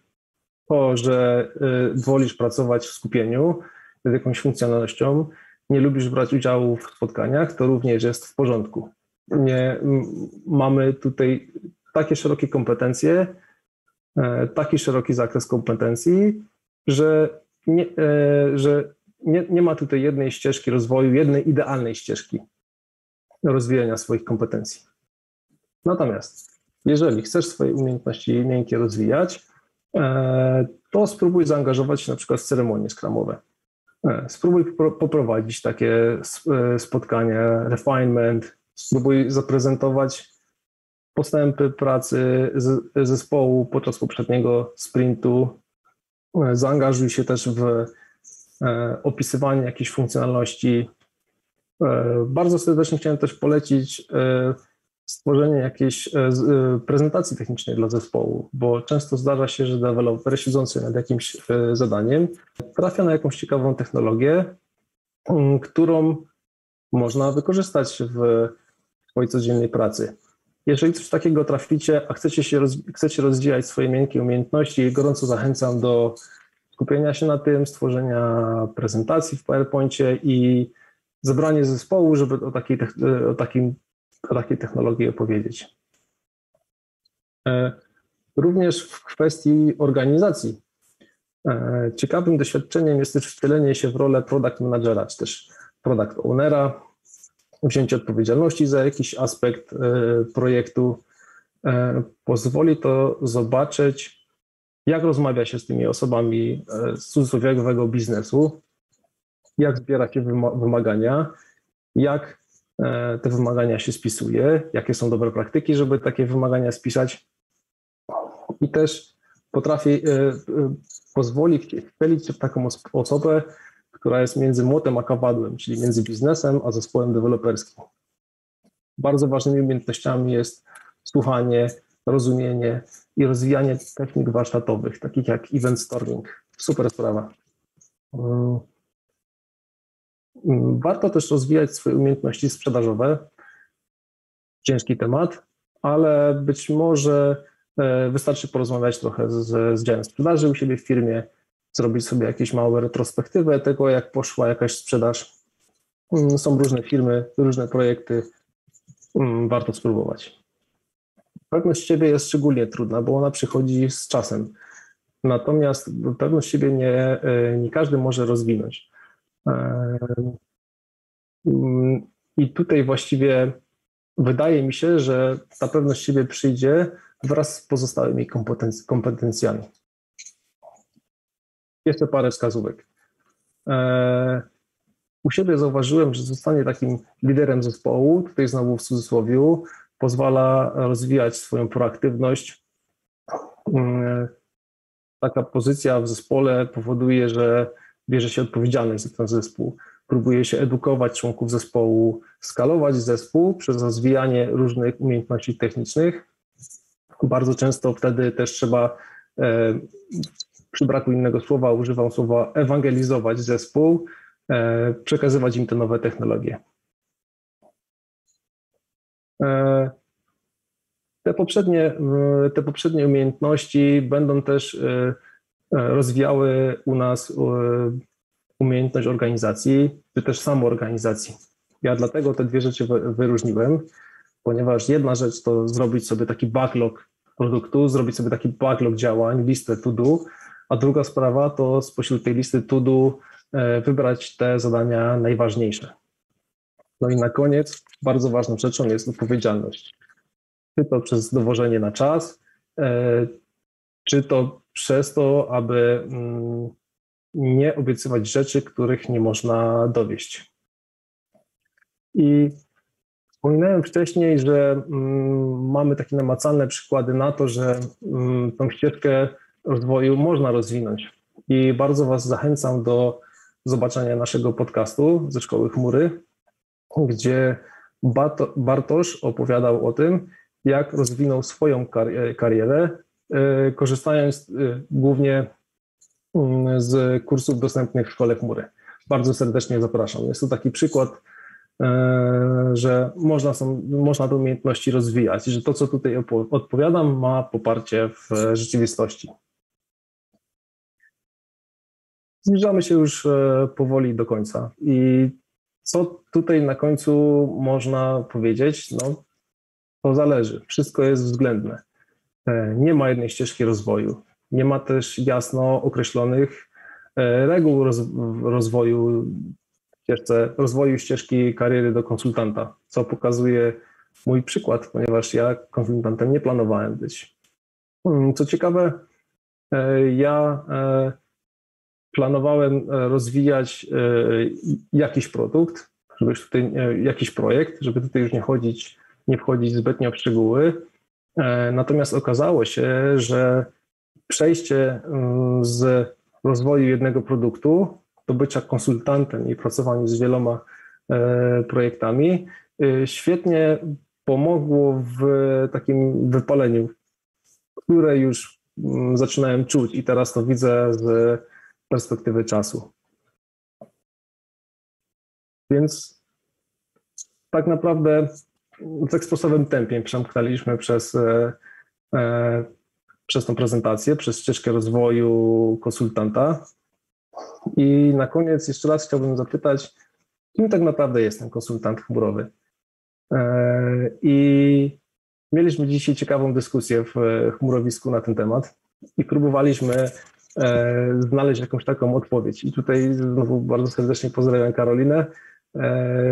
B: to, że y, wolisz pracować w skupieniu, z jakąś funkcjonalnością, nie lubisz brać udziału w spotkaniach, to również jest w porządku. Nie, mamy tutaj takie szerokie kompetencje, e, taki szeroki zakres kompetencji, że nie, e, że nie, nie ma tutaj jednej ścieżki rozwoju, jednej idealnej ścieżki rozwijania swoich kompetencji. Natomiast jeżeli chcesz swoje umiejętności miękkie rozwijać, e, to spróbuj zaangażować się na przykład w ceremonie skramowe. E, spróbuj poprowadzić takie e, spotkanie, refinement, spróbuj zaprezentować postępy pracy zespołu podczas poprzedniego sprintu. Zaangażuj się też w opisywanie jakichś funkcjonalności. Bardzo serdecznie chciałem też polecić stworzenie jakiejś e, e, prezentacji technicznej dla zespołu, bo często zdarza się, że deweloper siedzący nad jakimś e, zadaniem trafia na jakąś ciekawą technologię, mm, którą można wykorzystać w swojej codziennej pracy. Jeżeli coś takiego traficie, a chcecie, się roz, chcecie rozwijać swoje miękkie umiejętności, gorąco zachęcam do skupienia się na tym, stworzenia prezentacji w PowerPoincie i zebranie zespołu, żeby o, takiej, o takim o takiej technologii opowiedzieć. E, również w kwestii organizacji e, ciekawym doświadczeniem jest też wcielenie się w rolę product managera, czy też product ownera, wzięcie odpowiedzialności za jakiś aspekt e, projektu. Pozwoli to zobaczyć, jak rozmawia się z tymi osobami z cudzysłowiowego biznesu, jak zbiera się wymagania, jak te wymagania się spisuje, jakie są dobre praktyki, żeby takie wymagania spisać i też potrafi, e, e, pozwoli wcielić w taką osobę, która jest między młotem a kawadłem, czyli między biznesem a zespołem deweloperskim. Bardzo ważnymi umiejętnościami jest słuchanie, rozumienie i rozwijanie technik warsztatowych, takich jak event storming. Super sprawa. Mm. Warto też rozwijać swoje umiejętności sprzedażowe. Ciężki temat, ale być może e, wystarczy porozmawiać trochę z, z działem sprzedaży u siebie w firmie, zrobić sobie jakieś małe retrospektywę tego, jak poszła jakaś sprzedaż. Mm, są różne firmy, różne projekty, mm, warto spróbować. Pewność siebie jest szczególnie trudna, bo ona przychodzi z czasem. Natomiast pewność siebie nie, e, nie każdy może rozwinąć. E, I tutaj właściwie wydaje mi się, że ta pewność siebie przyjdzie wraz z pozostałymi kompetenc kompetencjami. Jeszcze parę wskazówek. E, u siebie zauważyłem, że zostanie takim liderem zespołu, tutaj znowu w cudzysłowie, pozwala rozwijać swoją proaktywność. E, taka pozycja w zespole powoduje, że bierze się odpowiedzialność za ten zespół. Próbuje się edukować członków zespołu, skalować zespół przez rozwijanie różnych umiejętności technicznych. Bardzo często wtedy też trzeba, e, przy braku innego słowa, używam słowa ewangelizować zespół, e, przekazywać im te nowe technologie. E, te poprzednie, te poprzednie umiejętności będą też rozwijały u nas umiejętność organizacji, czy też samoorganizacji. Ja dlatego te dwie rzeczy wyróżniłem, ponieważ jedna rzecz to zrobić sobie taki backlog produktu, zrobić sobie taki backlog działań, listę to do, a druga sprawa to spośród tej listy to do e, wybrać te zadania najważniejsze. No i na koniec bardzo ważną rzeczą jest odpowiedzialność. Czy to przez dowożenie na czas, e, czy to przez to, aby mm, nie obiecywać rzeczy, których nie można dowieść. I wspominałem wcześniej, że mm, mamy takie namacalne przykłady na to, że mm, tą ścieżkę rozwoju można rozwinąć. I bardzo Was zachęcam do zobaczenia naszego podcastu ze Szkoły Chmury, gdzie Bartosz opowiadał o tym, jak rozwinął swoją karierę, korzystając e, głównie Mm, z kursów dostępnych w Szkole Chmury. Bardzo serdecznie zapraszam. Jest to taki przykład, e, że można, są, można te umiejętności rozwijać, że to, co tutaj odpowiadam, ma poparcie w rzeczywistości. Zbliżamy się już e, powoli do końca. I co tutaj na końcu można powiedzieć? No, to zależy. Wszystko jest względne. E, nie ma jednej ścieżki rozwoju. Nie ma też jasno określonych e, reguł rozwoju, ścieżce, rozwoju ścieżki kariery do konsultanta, co pokazuje mój przykład, ponieważ ja konsultantem nie planowałem być. Hmm, co ciekawe, e, ja planowałem rozwijać jakiś produkt, żeby tutaj, jakiś projekt, żeby tutaj już nie chodzić, nie wchodzić zbytnio w szczegóły. Natomiast okazało się, że przejście mm, z rozwoju jednego produktu do bycia konsultantem i pracowaniu z wieloma e, projektami e, świetnie pomogło w takim wypaleniu, które już mm, zaczynałem czuć i teraz to widzę z perspektywy czasu. Więc tak naprawdę w ekspresowym tempie przemknęliśmy przez e, przez tą prezentację, przez ścieżkę rozwoju konsultanta. I na koniec jeszcze raz chciałbym zapytać, kim tak naprawdę jest ten konsultant chmurowy? E, I mieliśmy dzisiaj ciekawą dyskusję w chmurowisku na ten temat i próbowaliśmy e, znaleźć jakąś taką odpowiedź. I tutaj znowu bardzo serdecznie pozdrawiam Karolinę, E,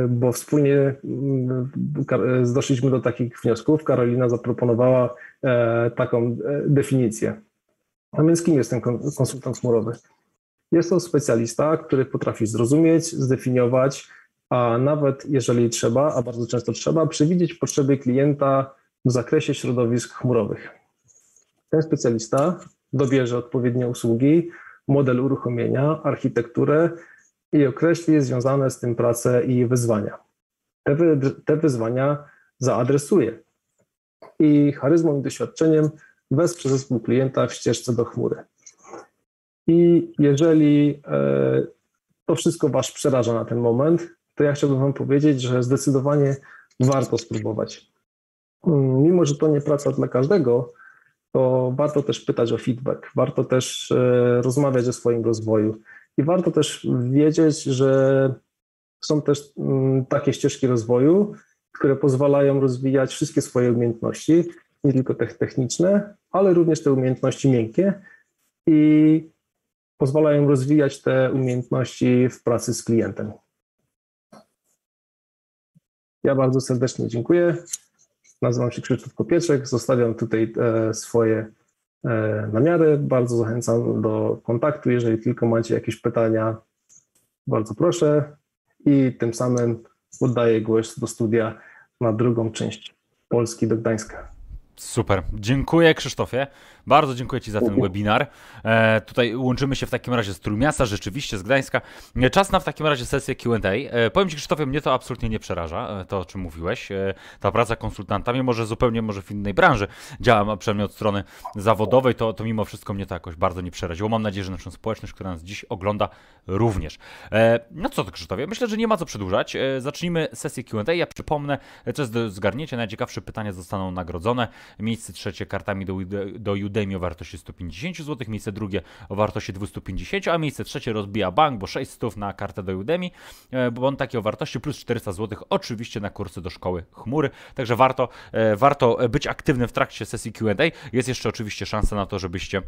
B: bo wspólnie mm, doszliśmy do takich wniosków. Karolina zaproponowała e, taką e, definicję. A więc kim jest ten konsultant chmurowy? Jest to specjalista, który potrafi zrozumieć, zdefiniować, a nawet jeżeli trzeba, a bardzo często trzeba, przewidzieć potrzeby klienta w zakresie środowisk chmurowych. Ten specjalista dobierze odpowiednie usługi, model uruchomienia, architekturę i określi związane z tym prace i wyzwania. Te, wy, te wyzwania zaadresuje i charyzmą i doświadczeniem wesprze zespół klienta w ścieżce do chmury. I jeżeli e, to wszystko Was przeraża na ten moment, to ja chciałbym Wam powiedzieć, że zdecydowanie warto spróbować. Mm, mimo, że to nie praca dla każdego, to warto też pytać o feedback, warto też e, rozmawiać o swoim rozwoju i warto też wiedzieć, że są też mm, takie ścieżki rozwoju, które pozwalają rozwijać wszystkie swoje umiejętności, nie tylko te techniczne, ale również te umiejętności miękkie i pozwalają rozwijać te umiejętności w pracy z klientem. Ja bardzo serdecznie dziękuję. Nazywam się Krzysztof Kopieczek, zostawiam tutaj e, swoje namiary. Bardzo zachęcam do kontaktu. Jeżeli tylko macie jakieś pytania, bardzo proszę. I tym samym oddaję głos do studia na drugą część Polski do Gdańska.
A: Super. Dziękuję Krzysztofie. Bardzo dziękuję Ci za ten webinar. E, tutaj łączymy się w takim razie z Trójmiasta, rzeczywiście z Gdańska. E, czas na w takim razie sesję Q&A. E, powiem Ci Krzysztofie, mnie to absolutnie nie przeraża, e, to o czym mówiłeś. E, ta praca konsultanta, mimo że zupełnie może w innej branży działam, przynajmniej od strony zawodowej, to, to mimo wszystko mnie to jakoś bardzo nie przeraziło. Mam nadzieję, że naszą społeczność, która nas dziś ogląda, również. E, no co to Krzysztofie? Myślę, że nie ma co przedłużać. zacznijmy sesję Q&A. Ja przypomnę, co jest do zgarnięcia. Najciekawsze pytania zostaną nagrodzone. Miejsce trzecie kartami do, do Udemy o wartości 150 zł, miejsce drugie o wartości 250, a miejsce trzecie rozbija bank, bo 600 na kartę do Udemy, e, bo on takie o wartości plus 400 zł oczywiście na kursy do szkoły chmury, także warto, e, warto być aktywnym w trakcie sesji Q&A. Jest jeszcze oczywiście szansa na to, żebyście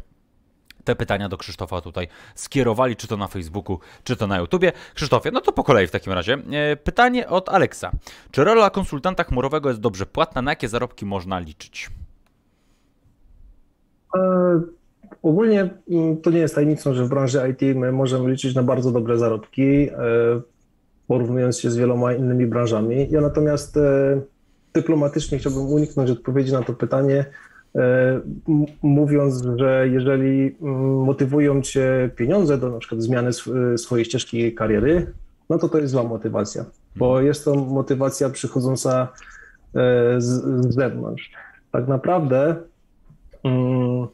A: te pytania do Krzysztofa tutaj skierowali, czy to na Facebooku, czy to na YouTubie. Krzysztofie, no to po kolei w takim razie. E, pytanie od Aleksa. Czy rola konsultanta chmurowego jest dobrze płatna? Na jakie zarobki można liczyć?
B: E, ogólnie mm, to nie jest tajemnicą, że w branży IT my możemy liczyć na bardzo dobre zarobki, e, porównując się z wieloma innymi branżami. Ja natomiast dyplomatycznie chciałbym uniknąć odpowiedzi na to pytanie, mówiąc, że jeżeli motywują cię pieniądze do na przykład zmiany swojej ścieżki kariery, no to to jest zła motywacja, bo jest to motywacja przychodząca z, z zewnątrz. Tak naprawdę Mm,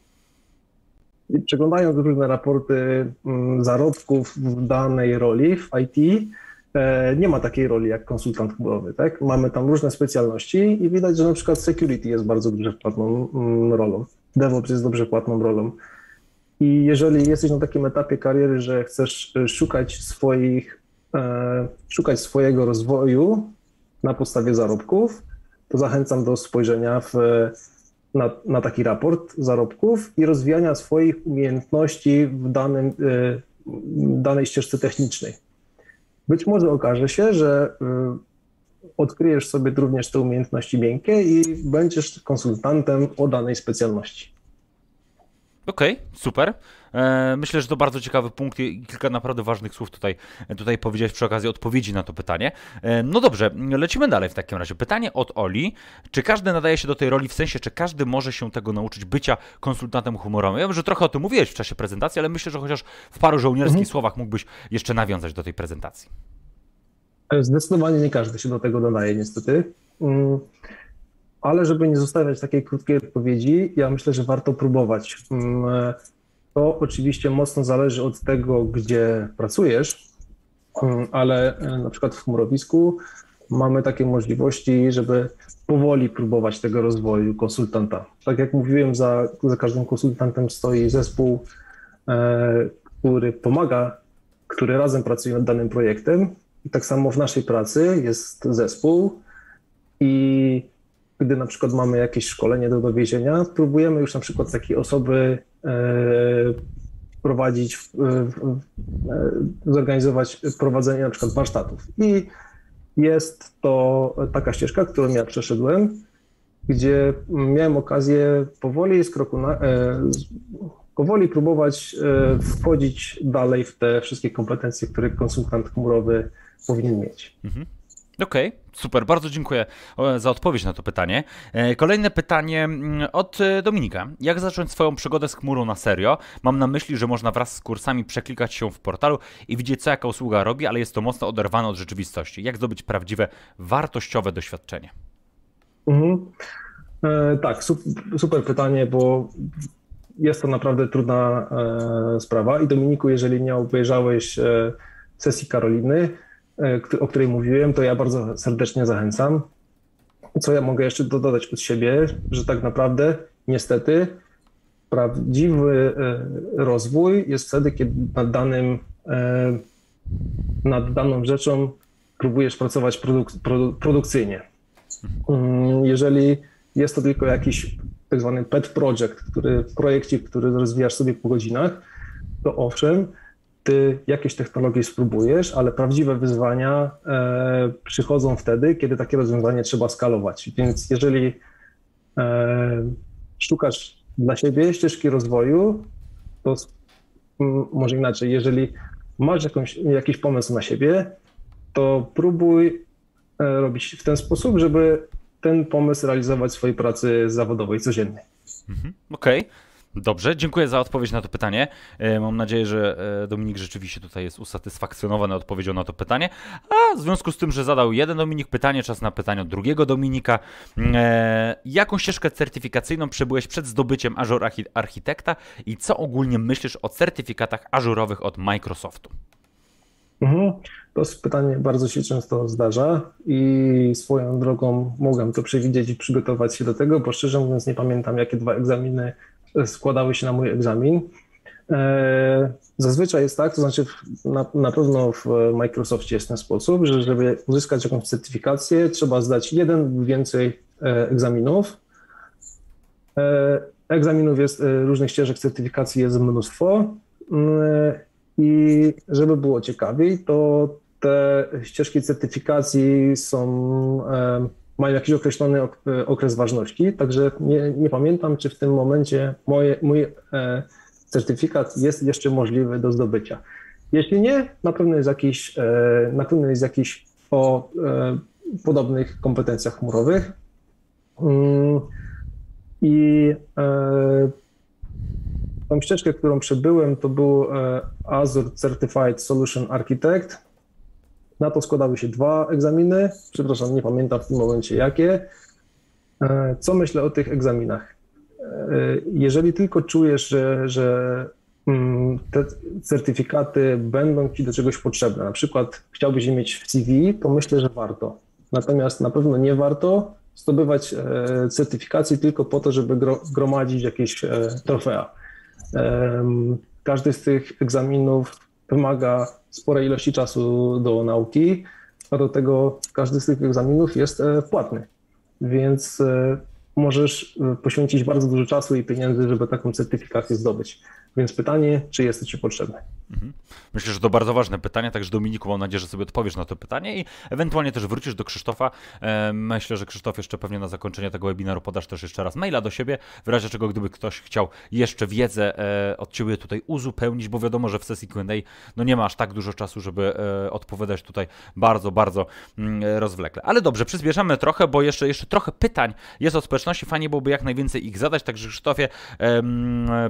B: przeglądając różne raporty mm, zarobków w danej roli w IT, e, nie ma takiej roli jak konsultant chmurowy. Tak? Mamy tam różne specjalności i widać, że na przykład security jest bardzo dobrze płatną mm, rolą, DevOps jest dobrze płatną rolą. I jeżeli jesteś na takim etapie kariery, że chcesz e, szukać swoich, e, szukać swojego rozwoju na podstawie zarobków, to zachęcam do spojrzenia w na, na taki raport zarobków i rozwijania swoich umiejętności w danym, y, danej ścieżce technicznej. Być może okaże się, że y, odkryjesz sobie również te umiejętności miękkie i będziesz konsultantem o danej specjalności.
A: Okej, okay, super. E, myślę, że to bardzo ciekawy punkt i kilka naprawdę ważnych słów tutaj, tutaj powiedziałeś przy okazji odpowiedzi na to pytanie. E, no dobrze, lecimy dalej w takim razie. Pytanie od Oli. Czy każdy nadaje się do tej roli, w sensie, czy każdy może się tego nauczyć, bycia konsultantem humorowym? Ja wiem, że trochę o tym mówiłeś w czasie prezentacji, ale myślę, że chociaż w paru żołnierskich mhm. słowach mógłbyś jeszcze nawiązać do tej prezentacji.
B: Zdecydowanie nie każdy się do tego nadaje, niestety. Mm, ale żeby nie zostawiać takiej krótkiej odpowiedzi, ja myślę, że warto próbować. To oczywiście mocno zależy od tego, gdzie pracujesz, mm, ale e, na przykład w chmurowisku mamy takie możliwości, żeby powoli próbować tego rozwoju konsultanta. Tak jak mówiłem, za, za każdym konsultantem stoi zespół, e, który pomaga, który razem pracuje nad danym projektem. I tak samo w naszej pracy jest zespół i gdy na przykład mamy jakieś szkolenie do dowiezienia, próbujemy już na przykład takiej osoby e, prowadzić, e, zorganizować prowadzenie na przykład warsztatów. I jest to taka ścieżka, którą ja przeszedłem, gdzie miałem okazję powoli z kroku na, e, powoli próbować wchodzić dalej w te wszystkie kompetencje, które konsultant chmurowy powinien mieć. Mhm.
A: Okej, okay, super, bardzo dziękuję za odpowiedź na to pytanie. E, kolejne pytanie mm, od e, Dominika. Jak zacząć swoją przygodę z chmurą na serio? Mam na myśli, że można wraz z kursami przeklikać się w portalu i widzieć, co jaka usługa robi, ale jest to mocno oderwane od rzeczywistości. Jak zdobyć prawdziwe, wartościowe doświadczenie?
B: Mhm. E, tak, super pytanie, bo jest to naprawdę trudna e, sprawa. I Dominiku, jeżeli nie obejrzałeś e, sesji Karoliny, E, o której mówiłem, to ja bardzo serdecznie zachęcam. Co ja mogę jeszcze dodać od siebie, że tak naprawdę niestety prawdziwy rozwój jest wtedy, kiedy nad danym, nad daną rzeczą próbujesz pracować produk produ produkcyjnie. Mm, jeżeli jest to tylko jakiś tak zwany pet project, który, projekcik, który rozwijasz sobie po godzinach, to owszem, ty jakieś technologie spróbujesz, ale prawdziwe wyzwania e, przychodzą wtedy, kiedy takie rozwiązanie trzeba skalować. Więc jeżeli e, szukasz dla siebie ścieżki rozwoju, to może inaczej, jeżeli masz jakąś, jakiś pomysł na siebie, to próbuj e, robić w ten sposób, żeby ten pomysł realizować w swojej pracy zawodowej codziennie.
A: Mhm, Okej. Okay. Dobrze, dziękuję za odpowiedź na to pytanie. E, mam nadzieję, że e, Dominik rzeczywiście tutaj jest usatysfakcjonowany odpowiedzią na to pytanie. A w związku z tym, że zadał jeden Dominik pytanie, czas na pytanie od drugiego Dominika. E, jaką ścieżkę certyfikacyjną przebyłeś przed zdobyciem Azure Architekta i co ogólnie myślisz o certyfikatach ażurowych od Microsoftu?
B: Mhm. To pytanie bardzo się często zdarza i swoją drogą mogłem to przewidzieć i przygotować się do tego, bo szczerze mówiąc nie pamiętam, jakie dwa egzaminy składały się na mój egzamin. E, zazwyczaj jest tak, to znaczy na, na pewno w Microsoftie jest ten sposób, że żeby uzyskać jakąś certyfikację, trzeba zdać jeden lub więcej e, egzaminów. E, egzaminów jest, różnych ścieżek certyfikacji jest mnóstwo i żeby było ciekawiej, to te ścieżki certyfikacji są, mają jakiś określony okres ważności, także nie, nie pamiętam, czy w tym momencie moje, mój e, certyfikat jest jeszcze możliwy do zdobycia. Jeśli nie, na pewno jest jakiś, e, na pewno jest jakiś o e, podobnych kompetencjach chmurowych. Mm, I Tą ścieżkę, którą przebyłem, to był Azure Certified Solution Architect. Na to składały się dwa egzaminy. Przepraszam, nie pamiętam w tym momencie jakie. E, co myślę o tych egzaminach? E, jeżeli tylko czujesz, że, że mm, te certyfikaty będą ci do czegoś potrzebne, na przykład chciałbyś je mieć w CV, to myślę, że warto. Natomiast na pewno nie warto zdobywać certyfikacji tylko po to, żeby gromadzić jakieś trofea. Każdy z tych egzaminów wymaga sporej ilości czasu do nauki, a do tego każdy z tych egzaminów jest e, płatny. Więc e, możesz e, poświęcić bardzo dużo czasu i pieniędzy, żeby taką certyfikację zdobyć. Więc pytanie, czy jest to Ci potrzebne?
A: Mhm. Myślę, że to bardzo ważne pytanie, także Dominiku, mam nadzieję, że sobie odpowiesz na to pytanie i ewentualnie też wrócisz do Krzysztofa. Myślę, że Krzysztof jeszcze pewnie na zakończenie tego webinaru podasz też jeszcze raz maila do siebie, w razie czego gdyby ktoś chciał jeszcze wiedzę e, od Ciebie tutaj uzupełnić, bo wiadomo, że w sesji Q&A no nie ma aż tak dużo czasu, żeby e, odpowiadać tutaj bardzo, bardzo mm, rozwlekle. Ale dobrze, przyspieszamy trochę, bo jeszcze, jeszcze trochę pytań jest od społeczności, fajnie byłoby jak najwięcej ich zadać, także Krzysztofie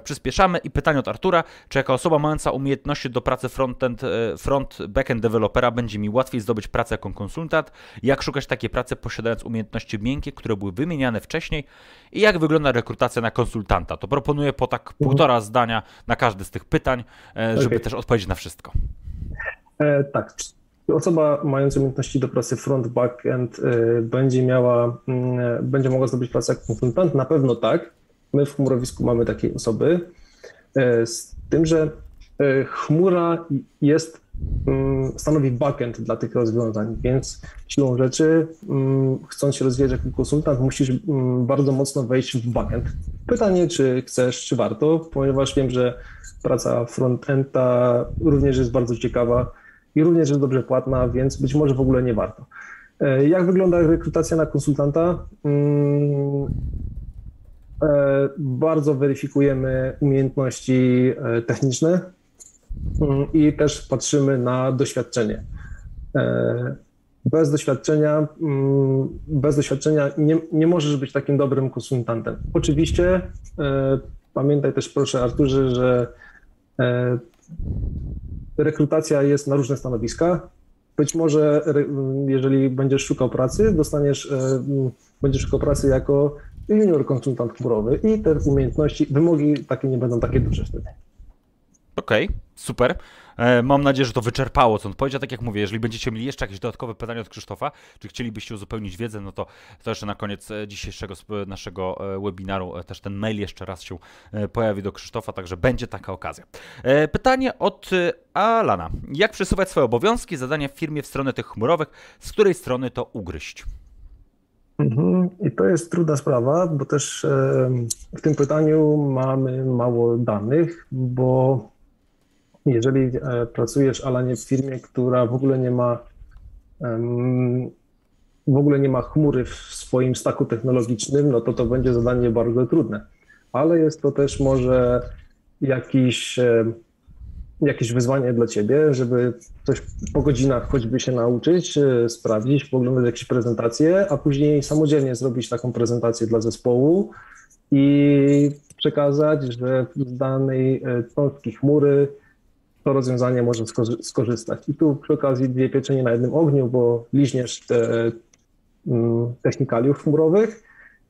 A: przyspieszamy i pytanie od Artura, czy jako osoba mająca umiejętności do pracy frontend, e, front, backend dewelopera będzie mi łatwiej zdobyć pracę jako konsultant, jak szukać takiej pracy posiadając umiejętności miękkie, które były wymieniane wcześniej i jak wygląda rekrutacja na konsultanta. To proponuję po tak półtora zdania na każdy z tych pytań, e, żeby okay. też odpowiedzieć na wszystko.
B: E, tak, osoba mająca umiejętności do pracy front, backend e, będzie miała, mm, będzie mogła zdobyć pracę jako konsultant? Na pewno tak. My w chmurowisku mamy takie osoby. E, z tym, że e, chmura jest, mm, stanowi backend dla tych rozwiązań, więc siłą rzeczy, mm, chcąc się rozwijać jako konsultant, musisz mm, bardzo mocno wejść w backend. Pytanie, czy chcesz, czy warto, ponieważ wiem, że praca frontenda również jest bardzo ciekawa i również jest dobrze płatna, więc być może w ogóle nie warto. E, jak wygląda rekrutacja na konsultanta? E, bardzo weryfikujemy umiejętności e, techniczne mm, i też patrzymy na doświadczenie. E, bez doświadczenia, mm, bez doświadczenia nie, nie możesz być takim dobrym konsultantem. Oczywiście pamiętaj też proszę Arturze, że rekrutacja jest na różne stanowiska. Być może jeżeli będziesz szukał pracy, dostaniesz, będziesz szukał pracy jako junior konsultant chmurowy i te umiejętności, wymogi takie nie będą takie duże wtedy.
A: Okej, super. E, Mam nadzieję, że to wyczerpało, co on powiedział. Tak jak mówię, jeżeli będziecie mieli jeszcze jakieś dodatkowe pytania od Krzysztofa, czy chcielibyście uzupełnić wiedzę, no to, to jeszcze na koniec e, dzisiejszego naszego e, webinaru też ten mail jeszcze raz się pojawi do Krzysztofa, także będzie taka okazja. Pytanie od Alana. Jak przesuwać swoje obowiązki, zadania w firmie w stronę tych chmurowych, z której strony to ugryźć?
B: Mhm. I to jest trudna sprawa, bo też w tym pytaniu mamy mało danych, bo jeżeli e, pracujesz, ale nie w firmie, która w ogóle nie ma w ogóle nie ma chmury w swoim staku technologicznym, no to to będzie zadanie bardzo trudne. Ale jest to też może jakiś, jakieś wyzwanie dla ciebie, żeby coś po godzinach choćby się nauczyć, e, sprawdzić, poglądać jakieś prezentacje, a później samodzielnie zrobić taką prezentację dla zespołu i przekazać, że z danej e, cząstki chmury to rozwiązanie może skorzy- skorzystać. I tu przy okazji dwie pieczenie na jednym ogniu, bo liźniesz te mm, technikaliów chmurowych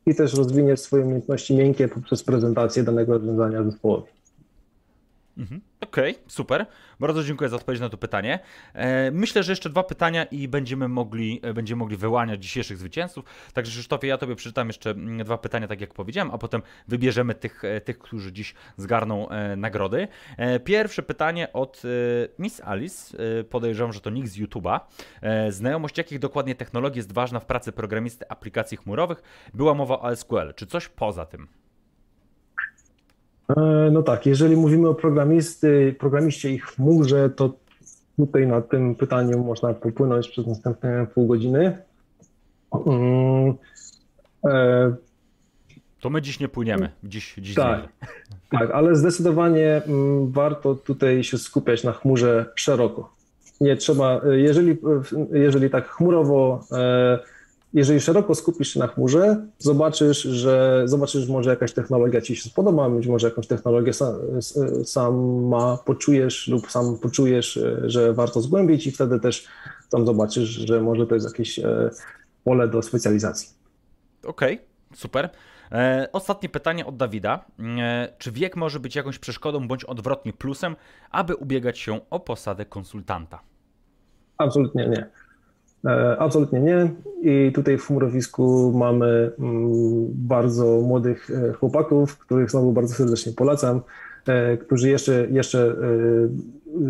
B: i też rozwiniesz swoje umiejętności miękkie poprzez prezentację danego rozwiązania zespołowi.
A: Okej, super. Bardzo dziękuję za odpowiedź na to pytanie. E, myślę, że jeszcze dwa pytania i będziemy mogli, e, będziemy mogli wyłaniać dzisiejszych zwycięzców. Także Krzysztofie, ja Tobie przeczytam jeszcze mm, dwa pytania, tak jak powiedziałem, a potem wybierzemy tych, e, tych którzy dziś zgarną nagrody. Pierwsze pytanie od Miss Alice. Podejrzewam, że to nick z YouTube'a. Znajomość jakich dokładnie technologii jest ważna w pracy programisty aplikacji chmurowych? Była mowa o SQL. Czy coś poza tym?
B: E, No tak, jeżeli mówimy o programisty, programiście i chmurze, to tutaj na tym pytaniu można popłynąć przez następne pół godziny. Mm, e,
A: To my dziś nie płyniemy. Dziś, dziś
B: Tak. Tak, ale zdecydowanie mm, warto tutaj się skupiać na chmurze szeroko. Nie trzeba, e, jeżeli, jeżeli tak chmurowo, e, jeżeli szeroko skupisz się na chmurze, zobaczysz, że zobaczysz, że może jakaś technologia ci się spodoba, być może jakąś technologię sam, sama poczujesz lub sam poczujesz, że warto zgłębić i wtedy też tam zobaczysz, że może to jest jakieś e, pole do specjalizacji.
A: Okej, super. E, ostatnie pytanie od Dawida. E, czy wiek może być jakąś przeszkodą bądź odwrotnie plusem, aby ubiegać się o posadę konsultanta?
B: Absolutnie nie. E, Absolutnie nie. I tutaj w chmurowisku mamy mm, bardzo młodych e, chłopaków, których znowu bardzo serdecznie polecam, e, którzy jeszcze, jeszcze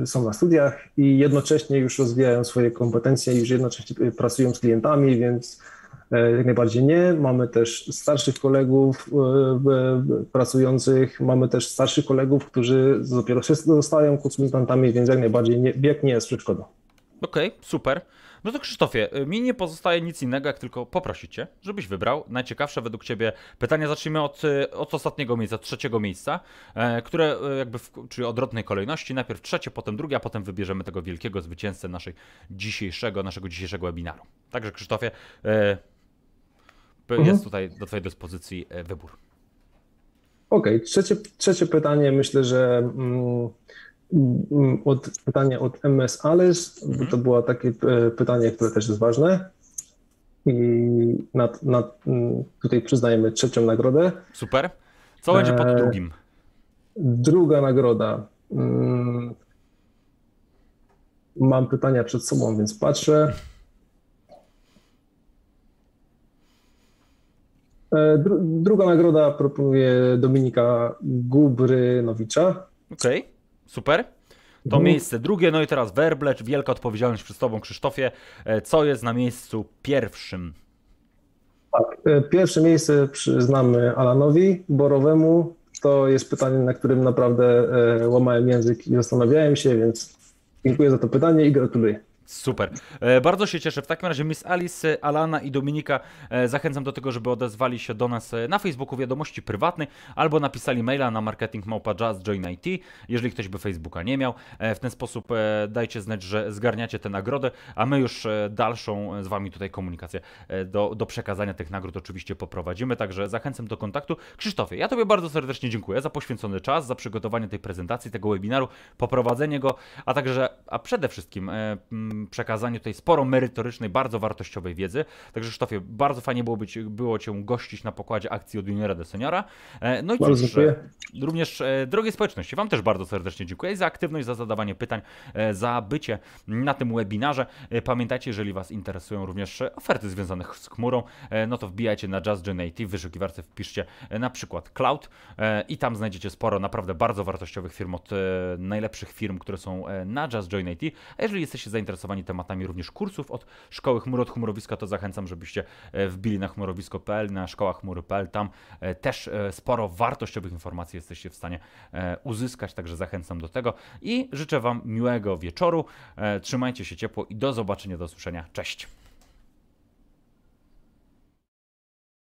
B: są na studiach i jednocześnie już rozwijają swoje kompetencje, już jednocześnie pracują z klientami, więc jak najbardziej nie. Mamy też starszych kolegów pracujących, mamy też starszych kolegów, którzy dopiero się zostają konsultantami, więc jak najbardziej nie, wiek nie jest przeszkodą.
A: Okej, super. No to Krzysztofie, y, mi nie pozostaje nic innego, jak tylko poprosić Cię, żebyś wybrał najciekawsze według Ciebie pytania. Zacznijmy od, y, od ostatniego miejsca, trzeciego miejsca, e, które y, jakby, w, czyli odwrotnej kolejności. Najpierw trzecie, potem drugie, a potem wybierzemy tego wielkiego zwycięzcę naszej dzisiejszego, naszego dzisiejszego webinaru. Także Krzysztofie, e,
B: Mhm.
A: jest tutaj do Twojej dyspozycji e, wybór.
B: Okej, trzecie, trzecie pytanie myślę, że mm, od, pytanie od MS Alice, bo to było takie e, pytanie, które też jest ważne. I nad, nad, tutaj przyznajemy trzecią nagrodę.
A: Super. Co będzie pod
B: E,
A: drugim?
B: Druga nagroda. mm, Mam pytania przed sobą, więc patrzę. E, dru- Druga nagroda proponuje Dominika Gubrynowicza.
A: Okej, super. To
B: Mhm.
A: miejsce drugie, no i teraz werblecz, wielka odpowiedzialność przed Tobą, Krzysztofie. E, Co jest na miejscu pierwszym?
B: Tak, e, pierwsze miejsce przyznamy Alanowi Borowemu. To jest pytanie, na którym naprawdę e, łamałem język i zastanawiałem się, więc dziękuję za to pytanie i gratuluję.
A: Super. E, bardzo się cieszę. W takim razie Miss Alice, Alana i Dominika e, zachęcam do tego, żeby odezwali się do nas e, na Facebooku wiadomości prywatnej albo napisali maila na marketingmałpa.jazzjoinit, jeżeli ktoś by Facebooka nie miał. W ten sposób dajcie znać, że zgarniacie tę nagrodę, a my już dalszą z Wami tutaj komunikację do, do przekazania tych nagród oczywiście poprowadzimy, także zachęcam do kontaktu. Krzysztofie, ja Tobie bardzo serdecznie dziękuję za poświęcony czas, za przygotowanie tej prezentacji, tego webinaru, poprowadzenie go, a także, a przede wszystkim przekazaniu tej sporo merytorycznej, bardzo wartościowej wiedzy. Także Krzysztofie, bardzo fajnie było, być, było Cię gościć na pokładzie akcji od juniora do seniora. E, No i cóż, e, również e, drogie społeczności, Wam też bardzo serdecznie dziękuję za aktywność, za zadawanie pytań, za bycie na tym webinarze. Pamiętajcie, jeżeli Was interesują również oferty związane z chmurą, no to wbijajcie na JustGen IT, w wyszukiwarce wpiszcie na przykład Cloud i tam znajdziecie sporo naprawdę bardzo wartościowych firm od najlepszych firm, które są na Just Join IT. A jeżeli jesteście zainteresowani tematami również kursów od Szkoły Chmur od Chmurowiska, to zachęcam, żebyście e, wbili na chmurowisko.pl, na szkołachmury.pl. Tam e, też e, sporo wartościowych informacji jesteście w stanie uzyskać, także zachęcam do tego i życzę Wam miłego wieczoru. Trzymajcie się ciepło i do zobaczenia, do usłyszenia. Cześć!